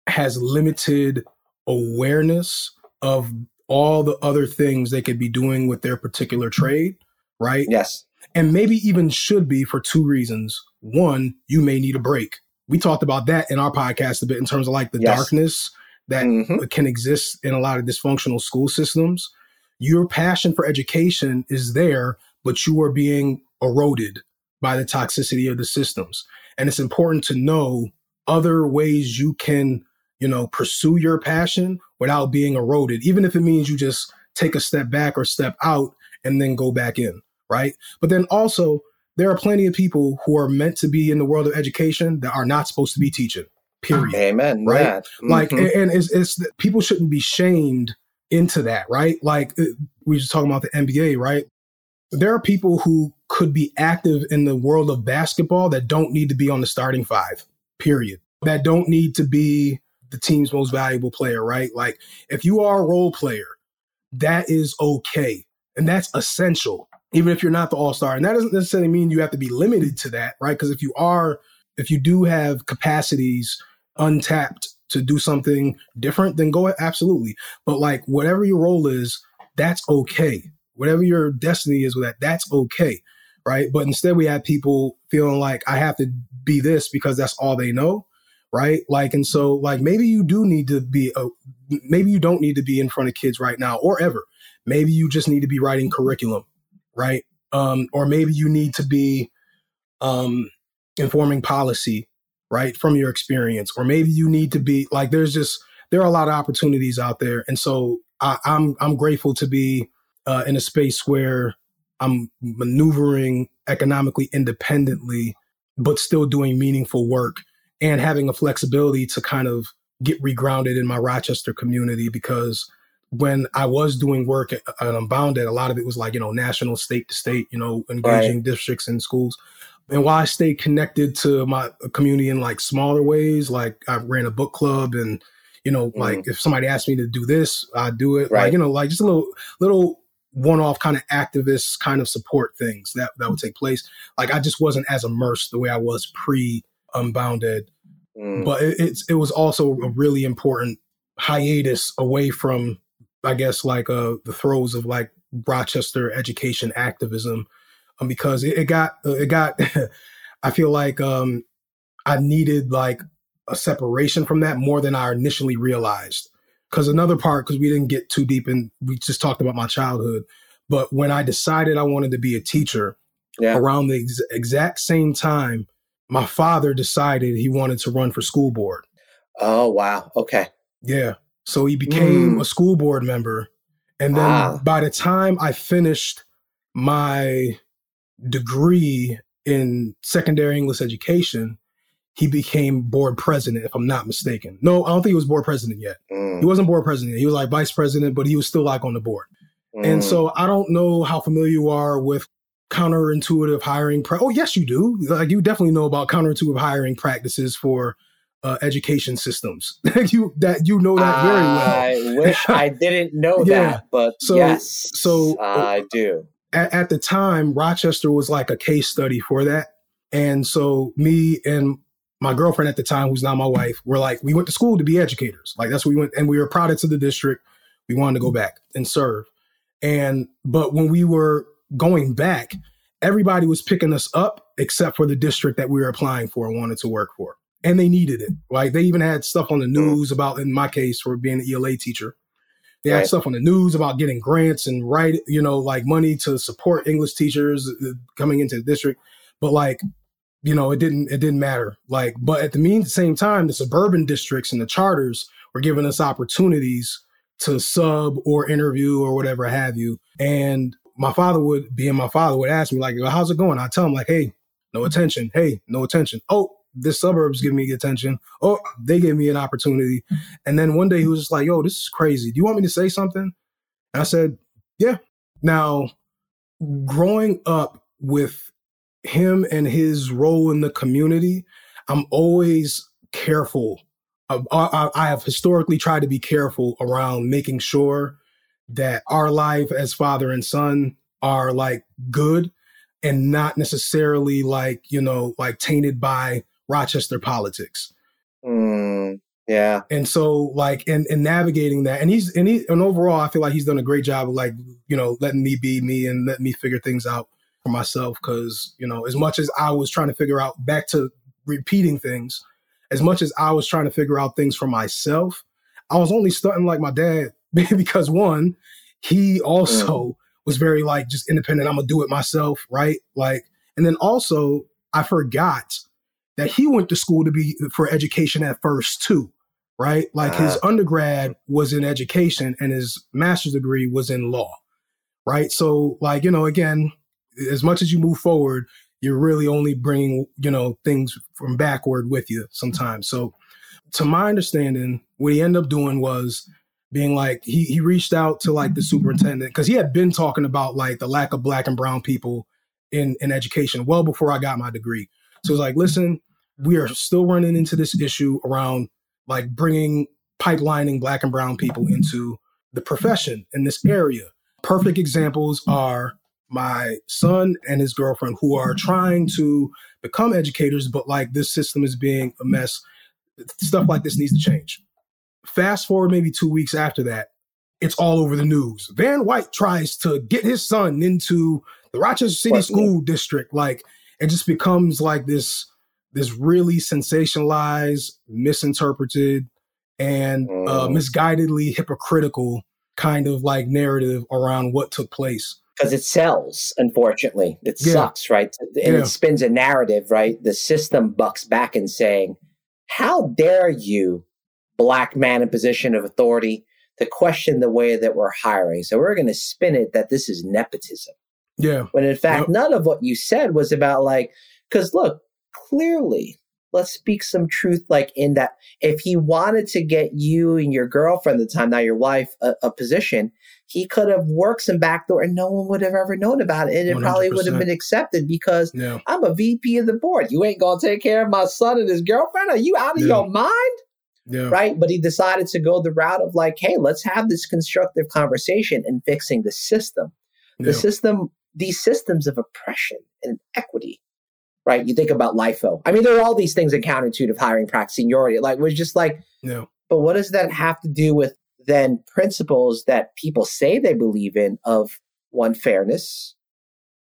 has limited awareness of all the other things they could be doing with their particular trade, right? Yes. And maybe even should be for two reasons. One, you may need a break. We talked about that in our podcast a bit in terms of like the yes. darkness that mm-hmm. can exist in a lot of dysfunctional school systems. Your passion for education is there, but you are being eroded by the toxicity of the systems. And it's important to know other ways you can, you know, pursue your passion without being eroded, even if it means you just take a step back or step out and then go back in, right? But then also, there are plenty of people who are meant to be in the world of education that are not supposed to be teaching. Period. Amen. Right. Yeah. Mm-hmm. Like, and it's, it's people shouldn't be shamed into that, right? Like uh, we were just talking about the NBA, right? There are people who could be active in the world of basketball that don't need to be on the starting five, period. That don't need to be the team's most valuable player, right? Like if you are a role player, that is okay. And that's essential, even if you're not the all star. And that doesn't necessarily mean you have to be limited to that, right? Because if you are, if you do have capacities untapped to do something different, then go absolutely. But like whatever your role is, that's okay. Whatever your destiny is with that, that's okay. Right. But instead we have people feeling like I have to be this because that's all they know. Right. Like, and so like maybe you do need to be a, maybe you don't need to be in front of kids right now or ever. Maybe you just need to be writing curriculum. Right. Um, or maybe you need to be um informing policy right from your experience or maybe you need to be like there's just there are a lot of opportunities out there and so I, I'm, I'm grateful to be uh, in a space where i'm maneuvering economically independently but still doing meaningful work and having a flexibility to kind of get regrounded in my rochester community because when I was doing work at, at UnboundEd, a lot of it was like, you know, national, state to state, you know, engaging right. districts and schools and while I stay connected to my community in like smaller ways, like I ran a book club and you know, mm like if somebody asked me to do this, I do it. Right. Like, you know, like just a little little one-off kind of activist kind of support things that that would take place. Like I just wasn't as immersed the way I was pre UnboundEd. Mm. But it, it's it was also a really important hiatus away from I guess like uh the throes of like Rochester education activism um, because it, it got uh, it got. I feel like um, I needed like a separation from that more than I initially realized. Because another part, because we didn't get too deep in, we just talked about my childhood. But when I decided I wanted to be a teacher, yeah. around the ex- exact same time, my father decided he wanted to run for school board. Oh wow! Okay. Yeah. So he became mm. a school board member, and then ah. by the time I finished my degree in secondary English education, he became board president, if I'm not mistaken. No, I don't think he was board president yet. Mm. He wasn't board president. He was like vice president, but he was still like on the board. Mm. And so I don't know how familiar you are with counterintuitive hiring. Pra- oh, yes, you do. Like you definitely know about counterintuitive hiring practices for uh, education systems. you that you know that very well. I wish I didn't know yeah. that, but so, yes, so I do at, at the time, Rochester was like a case study for that. And so me and my girlfriend at the time, who's now my wife, were like, we went to school to be educators. Like that's what we went, and we were products of the district. We wanted to go back and serve. And but when we were going back, everybody was picking us up except for the district that we were applying for and wanted to work for. And they needed it. Like they even had stuff on the news about, in my case, for being an ELA teacher, they had right. stuff on the news about getting grants and right, you know, like money to support English teachers uh, coming into the district. But like, you know, it didn't it didn't matter. Like, but at the mean same time, the suburban districts and the charters were giving us opportunities to sub or interview or whatever have you. And my father would, being my father, would ask me like, well, "How's it going?" I tell him like, "Hey, no mm-hmm. attention. Hey, no attention. Oh, this suburbs give me attention. Oh, they gave me an opportunity. Mm-hmm. And then one day he was just like, yo, this is crazy. Do you want me to say something? And I said, yeah. Now, growing up with him and his role in the community, I'm always careful. I, I have historically tried to be careful around making sure that our life as father and son are like good and not necessarily like, you know, like tainted by Rochester politics. Mm, yeah. And so like in, in navigating that and he's and he and overall I feel like he's done a great job of like, you know, letting me be me and letting me figure things out for myself. Cause, you know, as much as I was trying to figure out back to repeating things, as much as I was trying to figure out things for myself, I was only starting like my dad because one, he also mm. was very like just independent. I'm gonna do it myself, right? Like, and then also I forgot that he went to school to be for education at first too, right? Like uh, his undergrad was in education and his master's degree was in law, right? So like you know, again, as much as you move forward, you're really only bringing you know things from backward with you sometimes. So, to my understanding, what he ended up doing was being like he he reached out to like the superintendent because he had been talking about like the lack of black and brown people in in education well before I got my degree. So it's like, listen, we are still running into this issue around like bringing pipelining black and brown people into the profession in this area. Perfect examples are my son and his girlfriend who are trying to become educators, but like this system is being a mess. Stuff like this needs to change. Fast forward maybe two weeks after that, it's all over the news. Van White tries to get his son into the Rochester City School District. Like it just becomes like this this really sensationalized, misinterpreted, and uh, mm. misguidedly hypocritical kind of like narrative around what took place because it sells unfortunately it yeah. sucks right and yeah. it spins a narrative right the system bucks back and saying how dare you black man in position of authority to question the way that we're hiring so we're going to spin it that this is nepotism yeah when in fact yep. none of what you said was about like because look clearly let's speak some truth like in that if he wanted to get you and your girlfriend at the time now your wife a, a, position he could have worked some backdoor and no one would have ever known about it and it 100%. probably would have been accepted because yeah. i'm a vp of the board you ain't gonna take care of my son and his girlfriend are you out of yeah. your mind yeah. right but he decided to go the route of like hey let's have this constructive conversation and fixing the system the system these systems of oppression and equity right? You think about LIFO. I mean, there are all these things in counterintuitive hiring practice seniority. Like, was just like, no. But what does that have to do with then principles that people say they believe in of one fairness,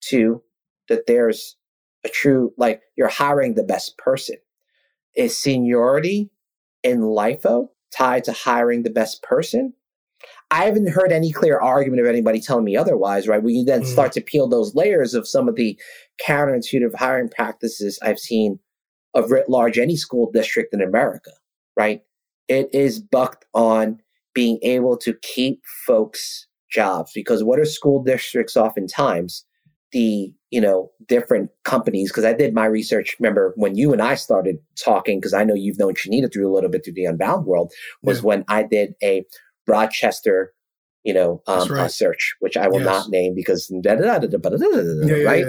two that there's a true like you're hiring the best person. Is seniority in LIFO tied to hiring the best person? I haven't heard any clear argument of anybody telling me otherwise, right? When you then mm. start to peel those layers of some of the counterintuitive hiring practices I've seen of writ large any school district in America, right? It is bucked on being able to keep folks jobs because what are school districts oftentimes? The, you know, different companies, because I did my research, remember when you and I started talking, because I know you've known Shanita through a little bit through the Unbound world, was yeah. when I did a Rochester you know, um, right. search, which I will yes. not name because right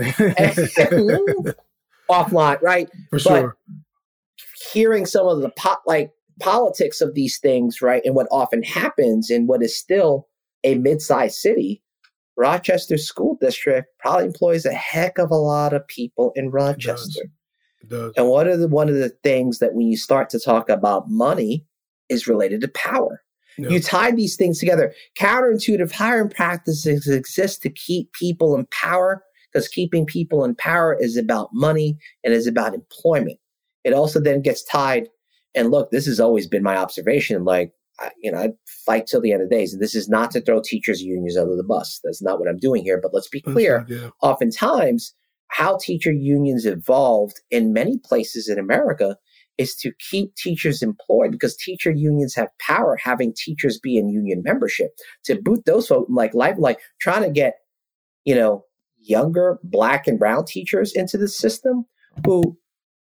offline, right? For sure. hearing some of the pot like politics of these things, right, and what often happens in what is still a mid-sized city, Rochester School District probably employs a heck of a lot of people in Rochester. It does. It does. And one of the one of the things that when you start to talk about money is related to power. You tie these things together. Counterintuitive hiring practices exist to keep people in power because keeping people in power is about money and is about employment. It also then gets tied. And look, this has always been my observation. Like, I, you know, I fight till the end of days. And this is not to throw teachers' unions under the bus. That's not what I'm doing here. But let's be clear. Yeah. Oftentimes, how teacher unions evolved in many places in America is to keep teachers employed because teacher unions have power having teachers be in union membership to boot those folks like life like trying to get you know younger black and brown teachers into the system who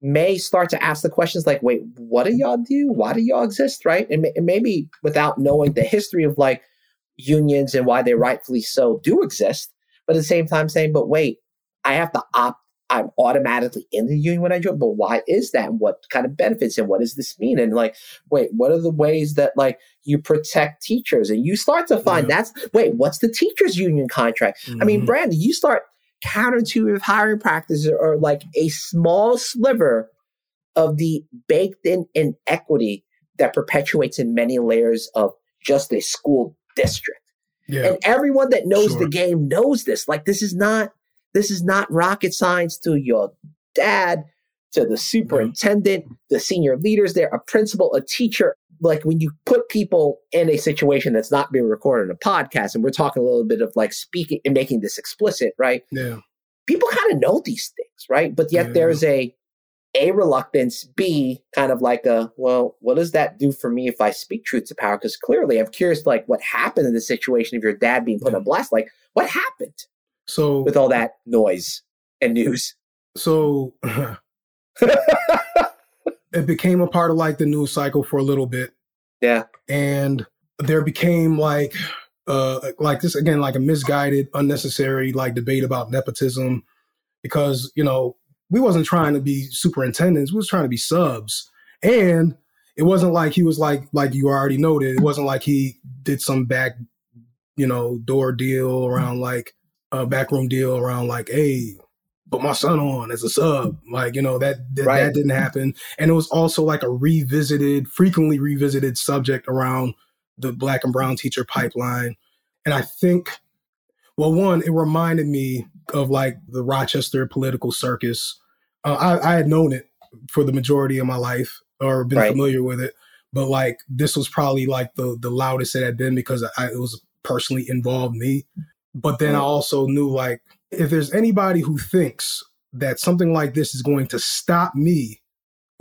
may start to ask the questions like wait what do y'all do why do y'all exist right and, and maybe without knowing the history of like unions and why they rightfully so do exist but at the same time saying but wait i have to opt I'm automatically in the union when I join. But why is that? And what kind of benefits and what does this mean? And like, wait, what are the ways that like you protect teachers? And you start to find yeah. that's wait, what's the teachers union contract? Mm-hmm. I mean, mm-hmm. Brandon, you start counterintuitive hiring practices are like a small sliver of the baked in inequity that perpetuates in many layers of just a school district. Yeah. And everyone that knows sure. the game knows this. Like this is not this is not rocket science to your dad, to the superintendent, the senior leaders there, a principal, a teacher. Like when you put people in a situation that's not being recorded in a podcast, and we're talking a little bit of like speaking and making this explicit, right? Yeah. People kind of know these things, right? But yet yeah. there's a a reluctance, B kind of like a, well, what does that do for me if I speak truth to power? Because clearly I'm curious, like what happened in the situation of your dad being put on blast? Like what happened? So with all that noise and news. So it became a part of like the news cycle for a little bit. Yeah. And there became like uh like this again, like a misguided, unnecessary like debate about nepotism because, you know, we wasn't trying to be superintendents. We was trying to be subs. And it wasn't like he was like like you already noted. It wasn't like he did some back, you know, door deal around like a backroom deal around like, hey, put my son on as a sub. Like, you know, that that, right. that didn't happen. And it was also like a revisited, frequently revisited subject around the black and brown teacher pipeline. And I think, well, one, it reminded me of like the Rochester political circus uh, I, I, had known it for the majority of my life or been right. familiar with it, but like this was probably like the the loudest it had been because I, it was personally involved me. But then I mm. also knew like if there's anybody who thinks that something like this is going to stop me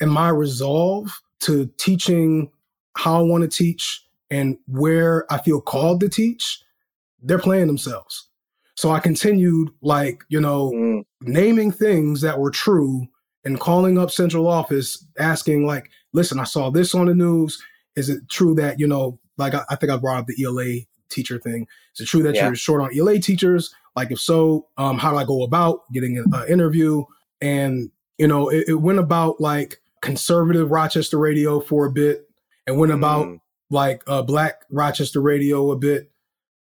and my resolve to teaching how I want to teach and where I feel called to teach, they're playing themselves. So I continued like, you know, mm. naming things that were true and calling up central office asking like, listen, I saw this on the news. Is it true that, you know, like I, I think I brought up the ELA teacher thing. Is it true that yeah. you're short on ELA teachers? Like if so, um, how do I go about getting an interview? And, you know, it, it, went about like conservative Rochester radio for a bit and went about mm. like uh, black Rochester radio a bit.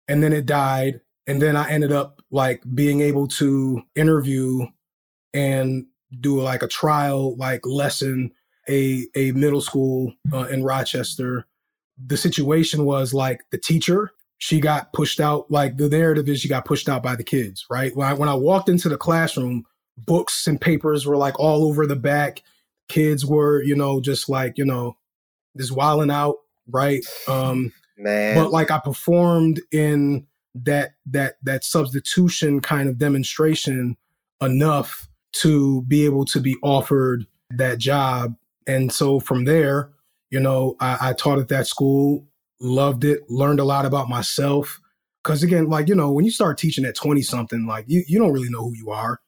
And then it died and then I ended up like being able to interview and do like a trial like lesson a a middle school uh, in Rochester. The situation was like the teacher she got pushed out like the narrative is she got pushed out by the kids right? When I, when I walked into the classroom books and papers were like all over the back. Kids were you know just like you know just wilding out right? Um man. but like I performed in that that that substitution kind of demonstration enough to be able to be offered that job. And so from there, you know, I, I taught at that school, loved it, learned a lot about myself. Cause again, like, you know, when you start teaching at 20 something, like you, you don't really know who you are,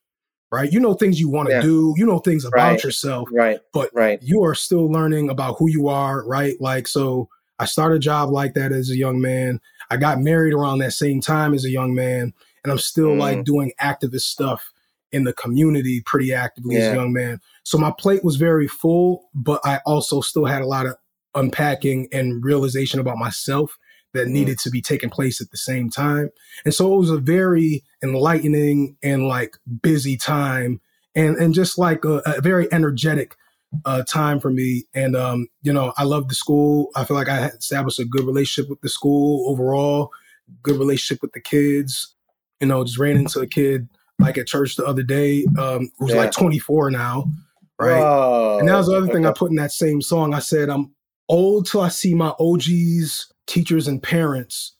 right? You know things you want to yeah. do, you know things about right. yourself, right? But right. you are still learning about who you are, right? Like, so I started a job like that as a young man. I got married around that same time as a young man, and I'm still mm. like doing activist stuff in the community pretty actively yeah. as a young man. So my plate was very full, but I also still had a lot of unpacking and realization about myself that mm. needed to be taking place at the same time. And so it was a very enlightening and like busy time and and just like a, a very energetic uh, time for me. And, um, you know, I love the school. I feel like I established a good relationship with the school overall, good relationship with the kids. You know, just ran into a kid like at church the other day um, who's yeah. like 24 now. Right. Whoa. And that was the other thing I put in that same song. I said, I'm old till I see my OGs, teachers, and parents.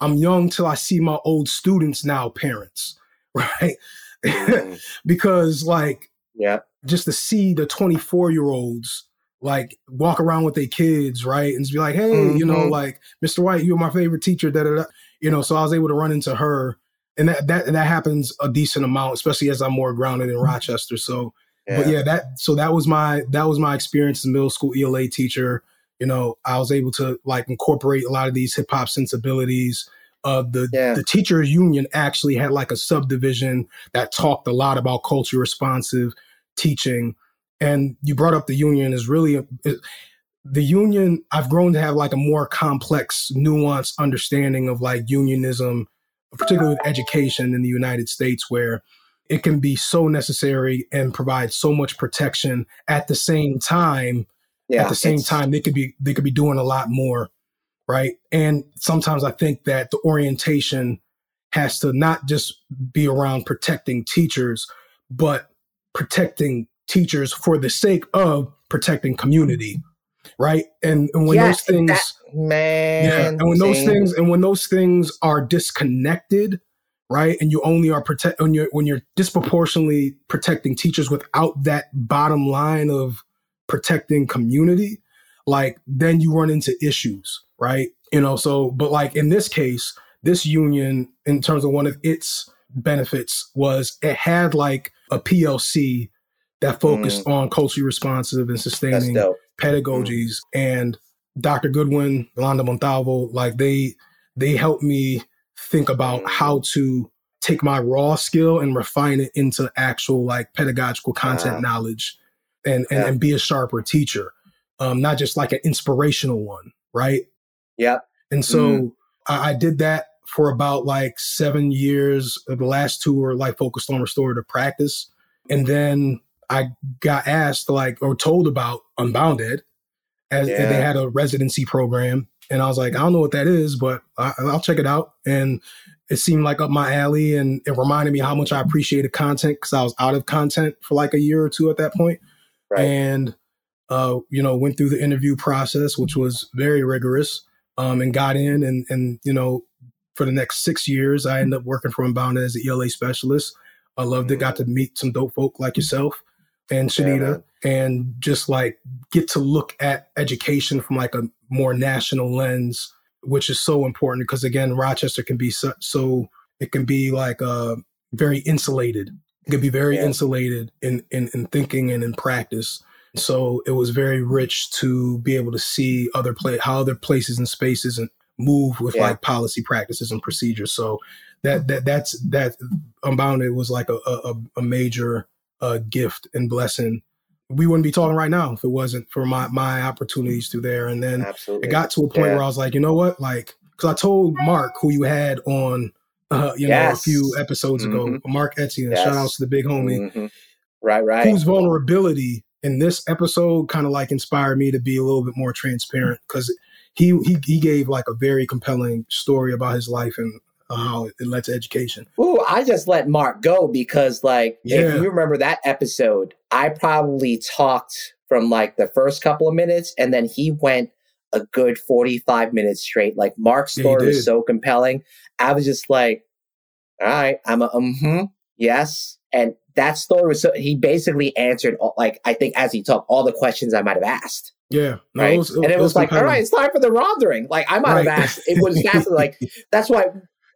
I'm young till I see my old students now, parents. Right. Mm. because, like, yeah just to see the 24 year olds like walk around with their kids, right? And just be like, hey, mm-hmm. you know, mm-hmm. like Mr. White, you're my favorite teacher, da, da, da. You know, so I was able to run into her. And that that that happens a decent amount, especially as I'm more grounded in Rochester. So yeah. but yeah, that so that was my that was my experience as a middle school ELA teacher. You know, I was able to like incorporate a lot of these hip hop sensibilities, uh, the yeah. the teachers union actually had like a subdivision that talked a lot about culture responsive teaching. And you brought up the union is really a, it, the union. I've grown to have like a more complex, nuanced understanding of like unionism, particularly with education in the United States, where it can be so necessary and provide so much protection at the same time. Yeah, at the same time, they could be they could be doing a lot more right? And sometimes I think that the orientation has to not just be around protecting teachers, but protecting teachers for the sake of protecting community, right? And, and when yes, those things, that, man, yeah, and when those things, and when those things are disconnected, right, and you only are protect when you're when you're disproportionately protecting teachers without that bottom line of protecting community, like then you run into issues, right? You know, so, but like in this case, this union, in terms of one of its benefits, was it had like a PLC that focused mm. on culturally responsive and sustaining pedagogies. Mm. And Dr. Goodwin, Yolanda Montalvo, like they they helped me think about mm. how to take my raw skill and refine it into actual like pedagogical content uh, knowledge and, and, yeah. and be a sharper teacher. Um, not just like an inspirational one, right? Yep. And so mm-hmm. I, I, did that for about like seven years. The last two were like focused on restorative practice. And then I got asked like or told about UnboundEd as yeah. they had a residency program. And I was like, I don't know what that is, but I, will check it out. And it seemed like up my alley and it reminded me how much I appreciated content because I was out of content for like a year or two at that point. Right. And, uh, you know, went through the interview process, which was very rigorous um, and got in and and you know for the next six years I ended up working for UnboundEd as an ELA specialist. I loved it. Got to meet some dope folk like yourself and Shanita, yeah, and just like get to look at education from like a more national lens, which is so important because again, Rochester can be so, so it can be like uh, very insulated. Can be very yeah. insulated in, in in thinking and in practice. So it was very rich to be able to see other play how other places and spaces and move with yeah. like policy practices and procedures. So that that that's that UnboundEd was like a a, a major uh, gift and blessing. We wouldn't be talking right now if it wasn't for my my opportunities through there. And then Absolutely. it got to a point yeah. where I was like, you know what, like because I told Mark who you had on. Uh, you yes. know, a few episodes mm-hmm. ago, Mark Etienne. Yes. Shout out to the big homie. Mm-hmm. Right, right. Whose vulnerability in this episode kind of like inspired me to be a little bit more transparent because he, he he gave like a very compelling story about his life and how it led to education. Ooh, I just let Mark go because like yeah. if you remember that episode, I probably talked from like the first couple of minutes and then he went a good 45 minutes straight. Like Mark's story yeah, was so compelling. I was just like, all right, I'm a mm-hmm, yes. And that story was so he basically answered all, like I think as he talked all the questions I might have asked. Yeah, no, right. It was, it, and it, was, was like, all right, it's time for the Rondering. Like I might right. have asked. It was exactly like that's why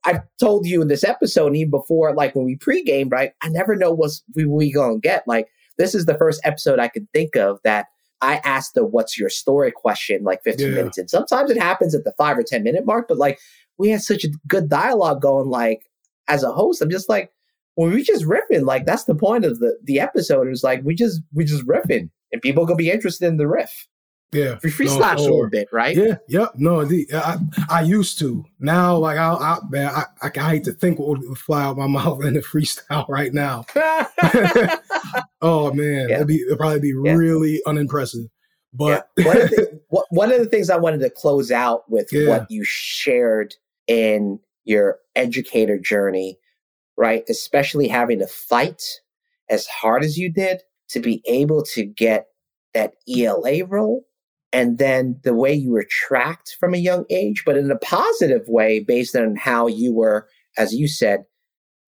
I told you in this episode, and even before, like when we pregame, right? I never know what's we we gonna get. Like this is the first episode I could think of that I asked the "What's your story?" question like 15 yeah. minutes in. Sometimes it happens at the five or ten minute mark, but like we had such a good dialogue going. Like as a host, I'm just like when we just riffing, like that's the point of the the episode. It was like we just we just riffing, and people gonna be interested in the riff. Yeah, we freestyle no, a little bit, right? Yeah, yep. No, the, I I used to. Now, like I, I man, I, I, I hate to think what would fly out my mouth in a freestyle right now. oh man, yeah. it'd be it'd probably be yeah. really unimpressive. But yeah. one, of the, one, of the, things I wanted to close out with what you shared in your educator journey right? Especially having to fight as hard as you did to be able to get that ELA role. And then the way you were tracked from a young age, but in a positive way based on how you were, as you said,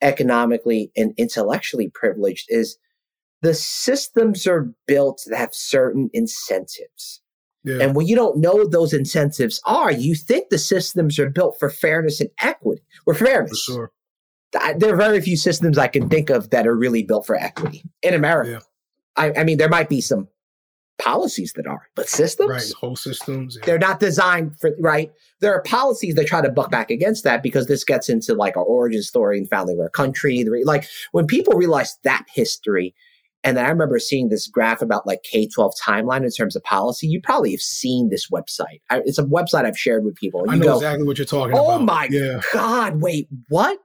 economically and intellectually privileged is the systems are built that have certain incentives. Yeah. And when you don't know what those incentives are, you think the systems are built for fairness and equity or fairness. For sure there are very few systems I can think of that are really built for equity in America. Yeah. I, I, mean, there might be some policies that are, but systems, right? Whole systems. Yeah. They're not designed for right. There are policies that try to buck back against that because this gets into like our origin story and founding of our country. Like when people realize that history, and then I remember seeing this graph about like K 12 timeline in terms of policy. You probably have seen this website. I, it's a website I've shared with people. You I know go, exactly what you're talking oh about. Oh my yeah. God, wait, what?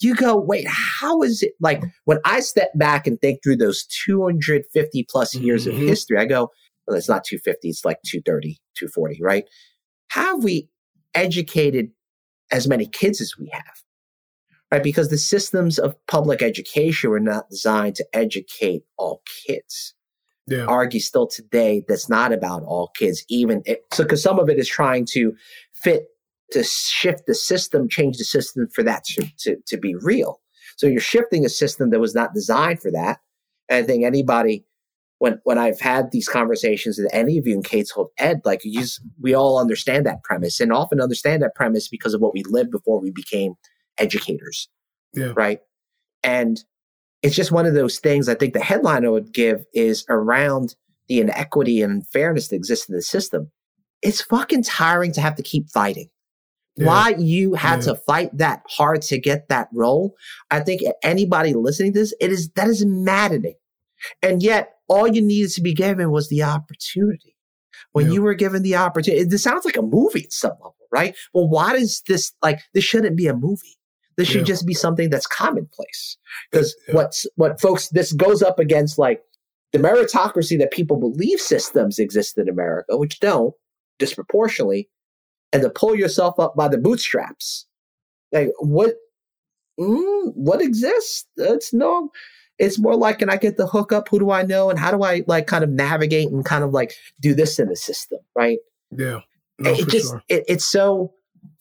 You go, wait, how is it? Like when I step back and think through those 250 plus years mm-hmm. of history, I go, well, it's not 250, it's like 230, 240, right? How have we educated as many kids as we have? Right? Because the systems of public education were not designed to educate all kids. Yeah. Argue still today that's not about all kids, even it, so because some of it is trying to fit to shift the system, change the system for that to, to, to be real. So you're shifting a system that was not designed for that. And I think anybody when when I've had these conversations with any of you in K-12 Ed, like you, we all understand that premise and often understand that premise because of what we lived before we became educators. Yeah. Right. And it's just one of those things I think the headline I would give is around the inequity and fairness that exists in the system. It's fucking tiring to have to keep fighting. Yeah. Why you had yeah. to fight that hard to get that role. I think anybody listening to this, it is that is maddening. And yet all you needed to be given was the opportunity. When yeah. you were given the opportunity, this sounds like a movie at some level, right? Well, why does this like this shouldn't be a movie? This should yeah. just be something that's commonplace. Because yeah. what's what folks this goes up against like the meritocracy that people believe systems exist in America, which don't disproportionately, and to pull yourself up by the bootstraps. Like what mm, what exists? It's no it's more like can I get the hook up? Who do I know? And how do I like kind of navigate and kind of like do this in the system, right? Yeah. No, it just sure. it, it's so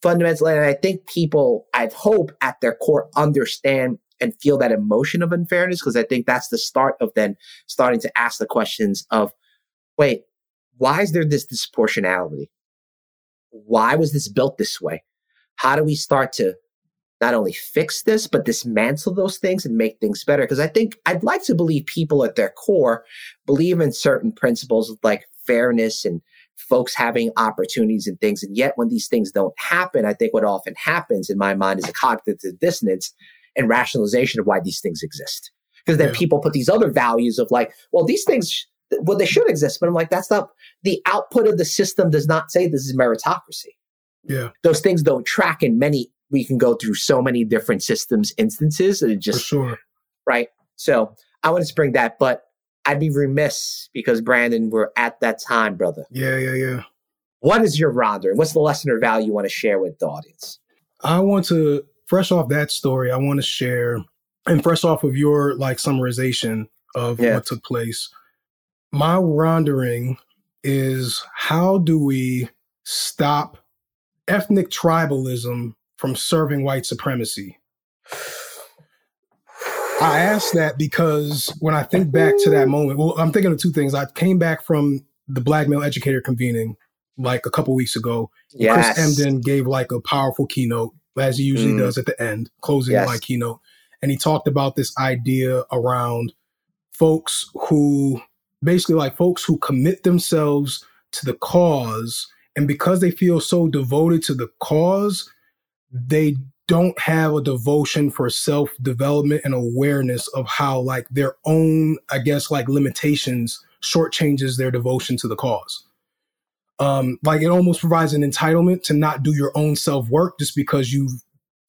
fundamentally, and I think people, I hope at their core understand and feel that emotion of unfairness because I think that's the start of then starting to ask the questions of, wait, why is there this disproportionality? Why was this built this way? How do we start to not only fix this, but dismantle those things and make things better? Because I think I'd like to believe people at their core believe in certain principles like fairness and folks having opportunities and things. And yet, when these things don't happen, I think what often happens in my mind is a cognitive dissonance and rationalization of why these things exist. Because then yeah. people put these other values of like, well, these things, well, they should exist. But I'm like, that's not the output of the system does not say this is meritocracy. Yeah. Those things don't track in many, we can go through so many different systems instances and it just, For sure. Right. So I want to bring that, but I'd be remiss because Brandon, we're at that time, brother. Yeah, yeah, yeah. What is your Ronder? What's the lesson or value you want to share with the audience? I want to, fresh off that story, I want to share, and fresh off of your like summarization of yeah. what took place, my Rondering is how do we stop ethnic tribalism from serving white supremacy? I ask that because when I think back to that moment, well, I'm thinking of two things. I came back from the Black Male Educator convening like a couple weeks ago. Yes. Chris Emdin gave like a powerful keynote, as he usually mm. does at the end, closing yes. my keynote. And he talked about this idea around folks who basically like folks who commit themselves to the cause. And because they feel so devoted to the cause, they don't have a devotion for self development and awareness of how like their own, I guess, like limitations shortchanges their devotion to the cause. Um, like it almost provides an entitlement to not do your own self work just because you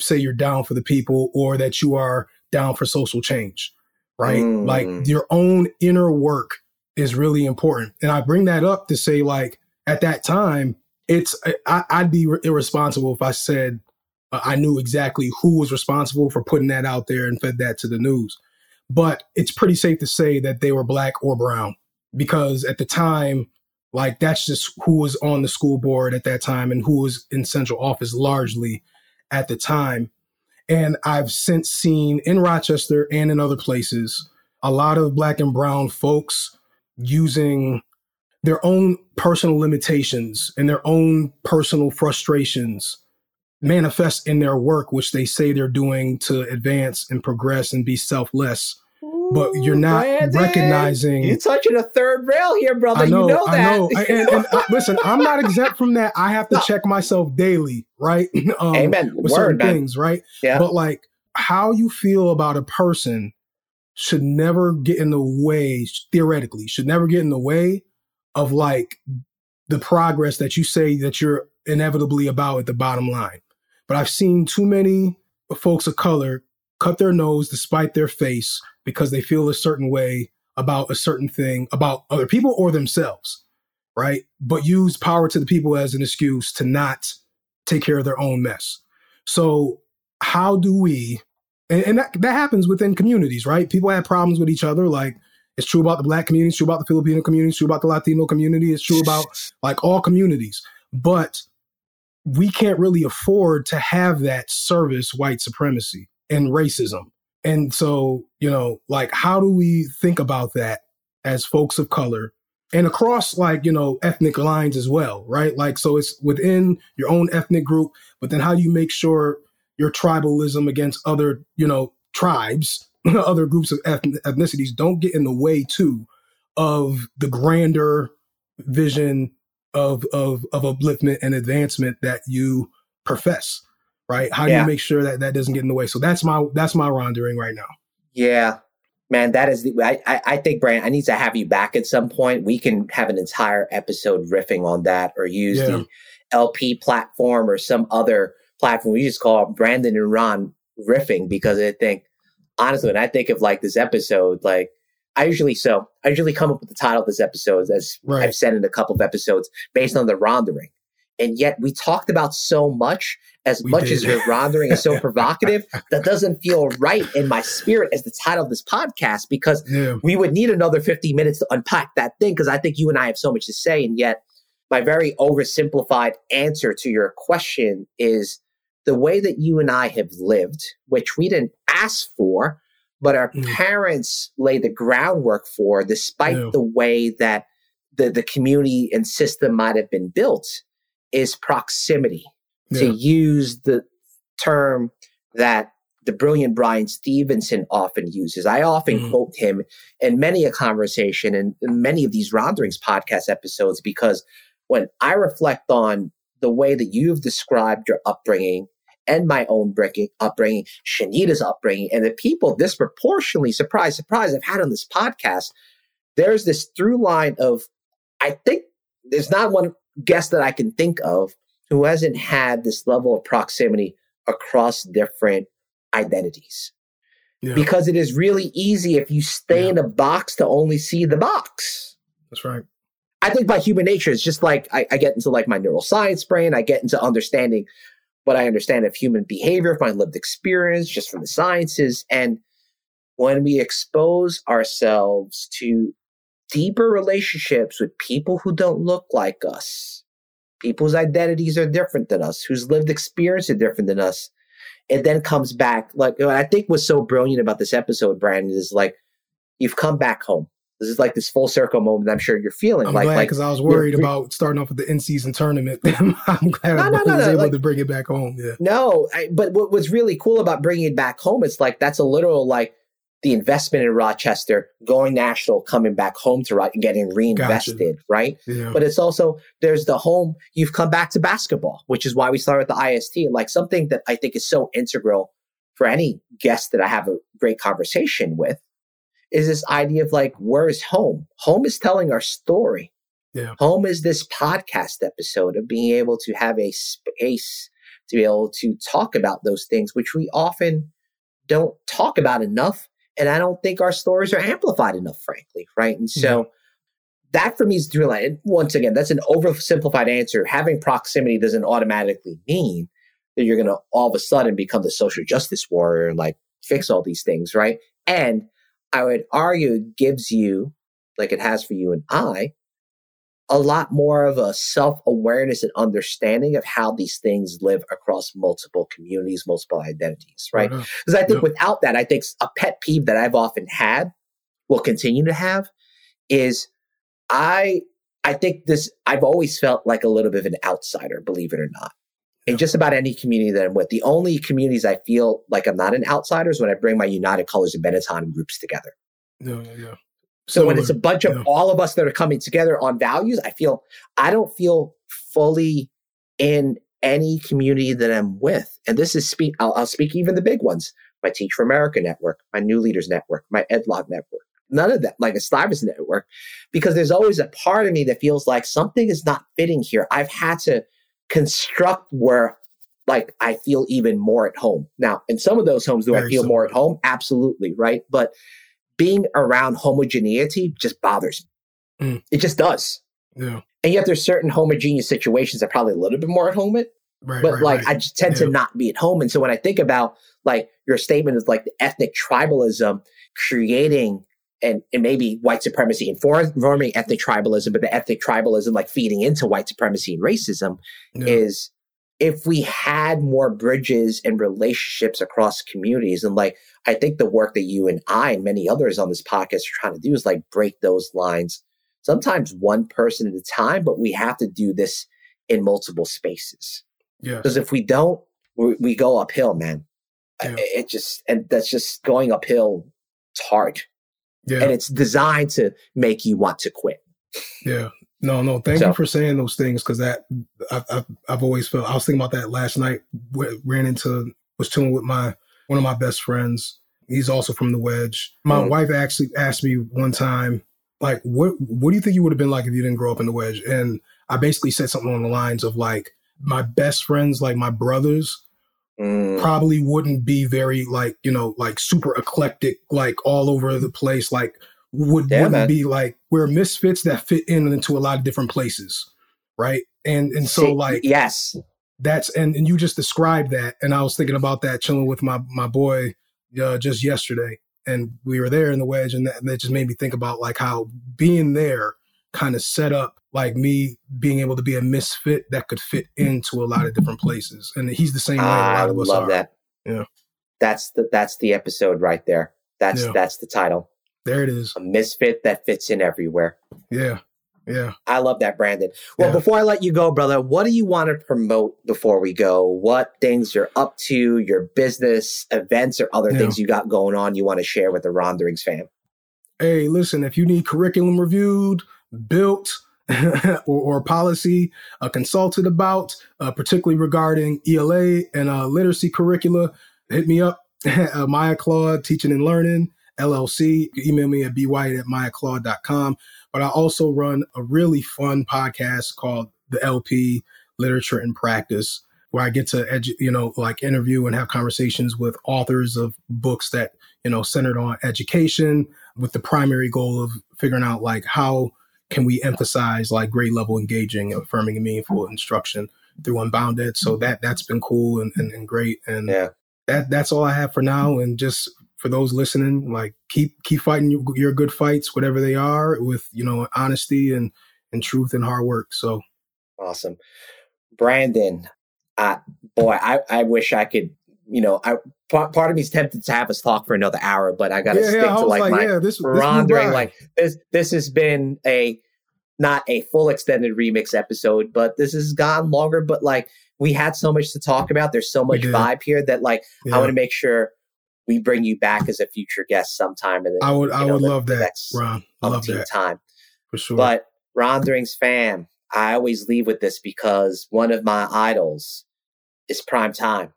say you're down for the people or that you are down for social change, right? Mm. Like your own inner work is really important. And I bring that up to say, like, at that time, it's I, would be irresponsible if I said uh, I knew exactly who was responsible for putting that out there and fed that to the news. But it's pretty safe to say that they were black or brown because at the time, like that's just who was on the school board at that time and who was in central office largely at the time. And I've since seen in Rochester and in other places a lot of black and brown folks using their own personal limitations and their own personal frustrations manifest in their work, which they say they're doing to advance and progress and be selfless, but you're not Brandon, recognizing. You're touching a third rail here, brother. I know, you know that. I know. And, and, uh, listen, I'm not exempt from that. I have to check myself daily, right? um, Amen. With Word, certain man. things, right? Yeah. But like how you feel about a person should never get in the way, theoretically, should never get in the way of like the progress that you say that you're inevitably about at the bottom line. But I've seen too many folks of color cut their nose despite their face because they feel a certain way about a certain thing about other people or themselves, right? But use power to the people as an excuse to not take care of their own mess. So, how do we, and, and that, that happens within communities, right? People have problems with each other. Like, it's true about the black community, it's true about the Filipino community, it's true about the Latino community, it's true about like all communities. But we can't really afford to have that service white supremacy and racism. And so, you know, like, how do we think about that as folks of color and across, like, you know, ethnic lines as well, right? Like, so it's within your own ethnic group, but then how do you make sure your tribalism against other, you know, tribes, other groups of ethn- ethnicities don't get in the way too of the grander vision of, of, of upliftment and advancement that you profess? right? How do Yeah. you make sure that that doesn't get in the way? So that's my that's my rondering right now. Yeah, man, that is the. I, I, I think, Brand, I need to have you back at some point. We can have an entire episode riffing on that, or use Yeah. the LP platform or some other platform. We just call Brandon and Ron riffing because I think, honestly, when I think of like this episode, like I usually so I usually come up with the title of this episode as Right. I've said in a couple of episodes based on the rondering. And yet we talked about so much, as We much did. as your rondering is so provocative, that doesn't feel right in my spirit as the title of this podcast because Yeah. we would need another 50 minutes to unpack that thing because I think you and I have so much to say. And yet, my very oversimplified answer to your question is the way that you and I have lived, which we didn't ask for, but our Mm. parents laid the groundwork for, despite Yeah. the way that the, the community and system might have been built, is proximity to use the term that the brilliant Bryan Stevenson often uses. I often Mhm. quote him in many a conversation and in many of these Ronderings podcast episodes because when I reflect on the way that you've described your upbringing and my own breaking, upbringing, Shanita's upbringing, and the people disproportionately, surprise, surprise, I've had on this podcast, there's this through line of, I think there's not one guest that I can think of who hasn't had this level of proximity across different identities. Yeah. Because it is really easy if you stay Yeah. in a box to only see the box. That's right. I think by human nature, it's just like I, I get into like my neuroscience brain, I get into understanding what I understand of human behavior, my lived experience, just from the sciences. And when we expose ourselves to deeper relationships with people who don't look like us, people's identities are different than us, whose lived experience are different than us, it then comes back. Like I think was so brilliant about this episode, Brandon, is like you've come back home. This is like this full circle moment I'm sure you're feeling. I'm like, glad like because I was worried about starting off with the in season tournament. I'm glad No, I no, no, was able like- to bring it back home. Yeah. No, I, but what was really cool about bringing it back home, it's like that's a literal like the investment in Rochester, going national, coming back home to Ro- getting reinvested, right? Yeah. But it's also there's the home. You've come back to basketball, which is why we started with the IST. And like something that I think is so integral for any guest that I have a great conversation with is this idea of like where is home? Home is telling our story. Yeah. Home is this podcast episode of being able to have a space to be able to talk about those things, which we often don't talk about enough. And I don't think our stories are amplified enough, frankly. Right. And so mm-hmm. that for me is through line. And once again, that's an oversimplified answer. Having proximity doesn't automatically mean that you're going to all of a sudden become the social justice warrior and like fix all these things. Right. And I would argue it gives you, like it has for you and I, a lot more of a self awareness and understanding of how these things live across multiple communities, multiple identities, right? Because I think Yep. without that, I think a pet peeve that I've often had, will continue to have, is I I think this I've always felt like a little bit of an outsider, believe it or not. In Yeah. just about any community that I'm with. The only communities I feel like I'm not an outsider is when I bring my United Colors of Benetton groups together. Yeah, yeah, yeah. So when it's a bunch of yeah. all of us that are coming together on values, I feel I don't feel fully in any community that I'm with. And this is speak. I'll, I'll speak even the big ones: my Teach for America network, my New Leaders network, my EdLoC network. None of that, like a Stivers network, because there's always a part of me that feels like something is not fitting here. I've had to construct where like I feel even more at home. Now, in some of those homes, do Very I feel so. more at home? Absolutely, right? But being around homogeneity just bothers me. Mm. It just does. Yeah. And yet there's certain homogeneous situations that probably a little bit more at home at. Right, but right, like right. I just tend yeah. to not be at home. And so when I think about like your statement is like the ethnic tribalism creating and, and maybe white supremacy informing ethnic tribalism, but the ethnic tribalism like feeding into white supremacy and racism yeah. is if we had more bridges and relationships across communities and like i think the work that you and i and many others on this podcast are trying to do is like break those lines sometimes one person at a time but we have to do this in multiple spaces yeah because if we don't we, we go uphill man yeah. it just and that's just going uphill it's hard yeah. and it's designed to make you want to quit yeah no, no. Thank so. you for saying those things because that I've, I've, I've always felt. I was thinking about that last night. Ran into was chilling with my one of my best friends. He's also from the Wedge. My mm. wife actually asked me one time, like, what what do you think you would have been like if you didn't grow up in the Wedge? And I basically said something along the lines of like, my best friends, like my brothers, Mm. probably wouldn't be very like you know like super eclectic like all over the place like would yeah, wouldn't be like we're misfits that fit in into a lot of different places, right? And and so like yes, that's and and you just described that, and I was thinking about that chilling with my my boy uh, just yesterday, and we were there in the wedge, and that, and that just made me think about like how being there kind of set up like me being able to be a misfit that could fit into a lot of different places, and he's the same way. Ah, I a lot of us I love are. that. Yeah, that's the that's the episode right there. That's yeah. that's the title. There it is. A misfit that fits in everywhere. Yeah. Yeah. I love that, Brandon. Well, yeah. before I let you go, brother, what do you want to promote before we go? What things you're up to, your business, events, or other yeah. things you got going on you want to share with the Ronderings fam? Hey, listen, if you need curriculum reviewed, built, or, or, policy uh, consulted about, uh, particularly regarding ELA and uh, literacy curricula, hit me up. uh, Maya Claude Teaching and Learning LLC. Email me at bwhite at mayaclaw.com. But I also run a really fun podcast called The LP Literature and Practice, where I get to, edu- you know, like interview and have conversations with authors of books that, you know, centered on education with the primary goal of figuring out like how can we emphasize like grade level engaging, affirming and meaningful instruction through UnboundEd. So that that's been cool and, and, and great. And yeah. that that's all I have for now. And just for those listening, like keep keep fighting your, your good fights, whatever they are, with you know honesty and and truth and hard work. So awesome, Brandon. Uh, boy, I I wish I could. You know, I part, part of me is tempted to have us talk for another hour, but I got to yeah, stick yeah, to like, like, my yeah, this, rondering. This like this, this has been a not a full extended remix episode, but this has gone longer. But like we had so much to talk about. There's so much vibe here that like. I want to make sure we bring you back as a future guest sometime. And I would, I know, would the, love the that, Ron. I love that time for sure. But Ronderings fam, I always leave with this because one of my idols is prime time.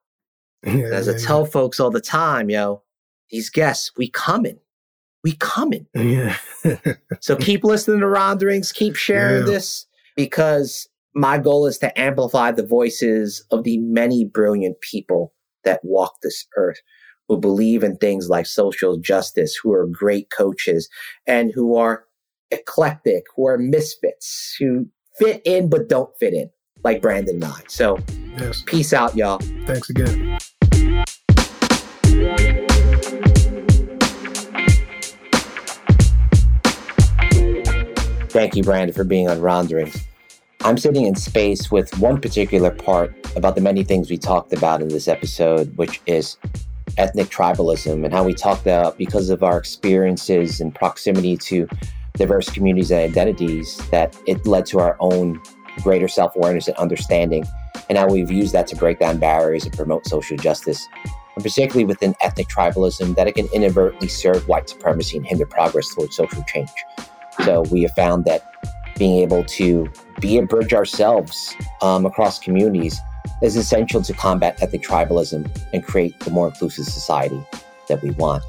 Yeah, As I tell yeah. folks all the time, yo, these guests, we coming. We coming. Yeah. so keep listening to Ronderings, keep sharing this because my goal is to amplify the voices of the many brilliant people that walk this earth who believe in things like social justice, who are great coaches, and who are eclectic, who are misfits, who fit in but don't fit in, like Brandon Nye. So, yes. peace out, y'all. Thanks again. Thank you, Brandon, for being on Ronderings. I'm sitting in space with one particular part about the many things we talked about in this episode, which is ethnic tribalism and how we talk about because of our experiences and proximity to diverse communities and identities that it led to our own greater self-awareness and understanding and how we've used that to break down barriers and promote social justice and particularly within ethnic tribalism, that it can inadvertently serve white supremacy and hinder progress towards social change. So we have found that being able to be a bridge ourselves um, across communities is essential to combat ethnic tribalism and create the more inclusive society that we want.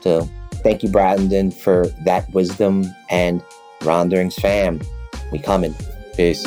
So thank you, Brandon, for that wisdom and Ronderings fam. We coming. Peace.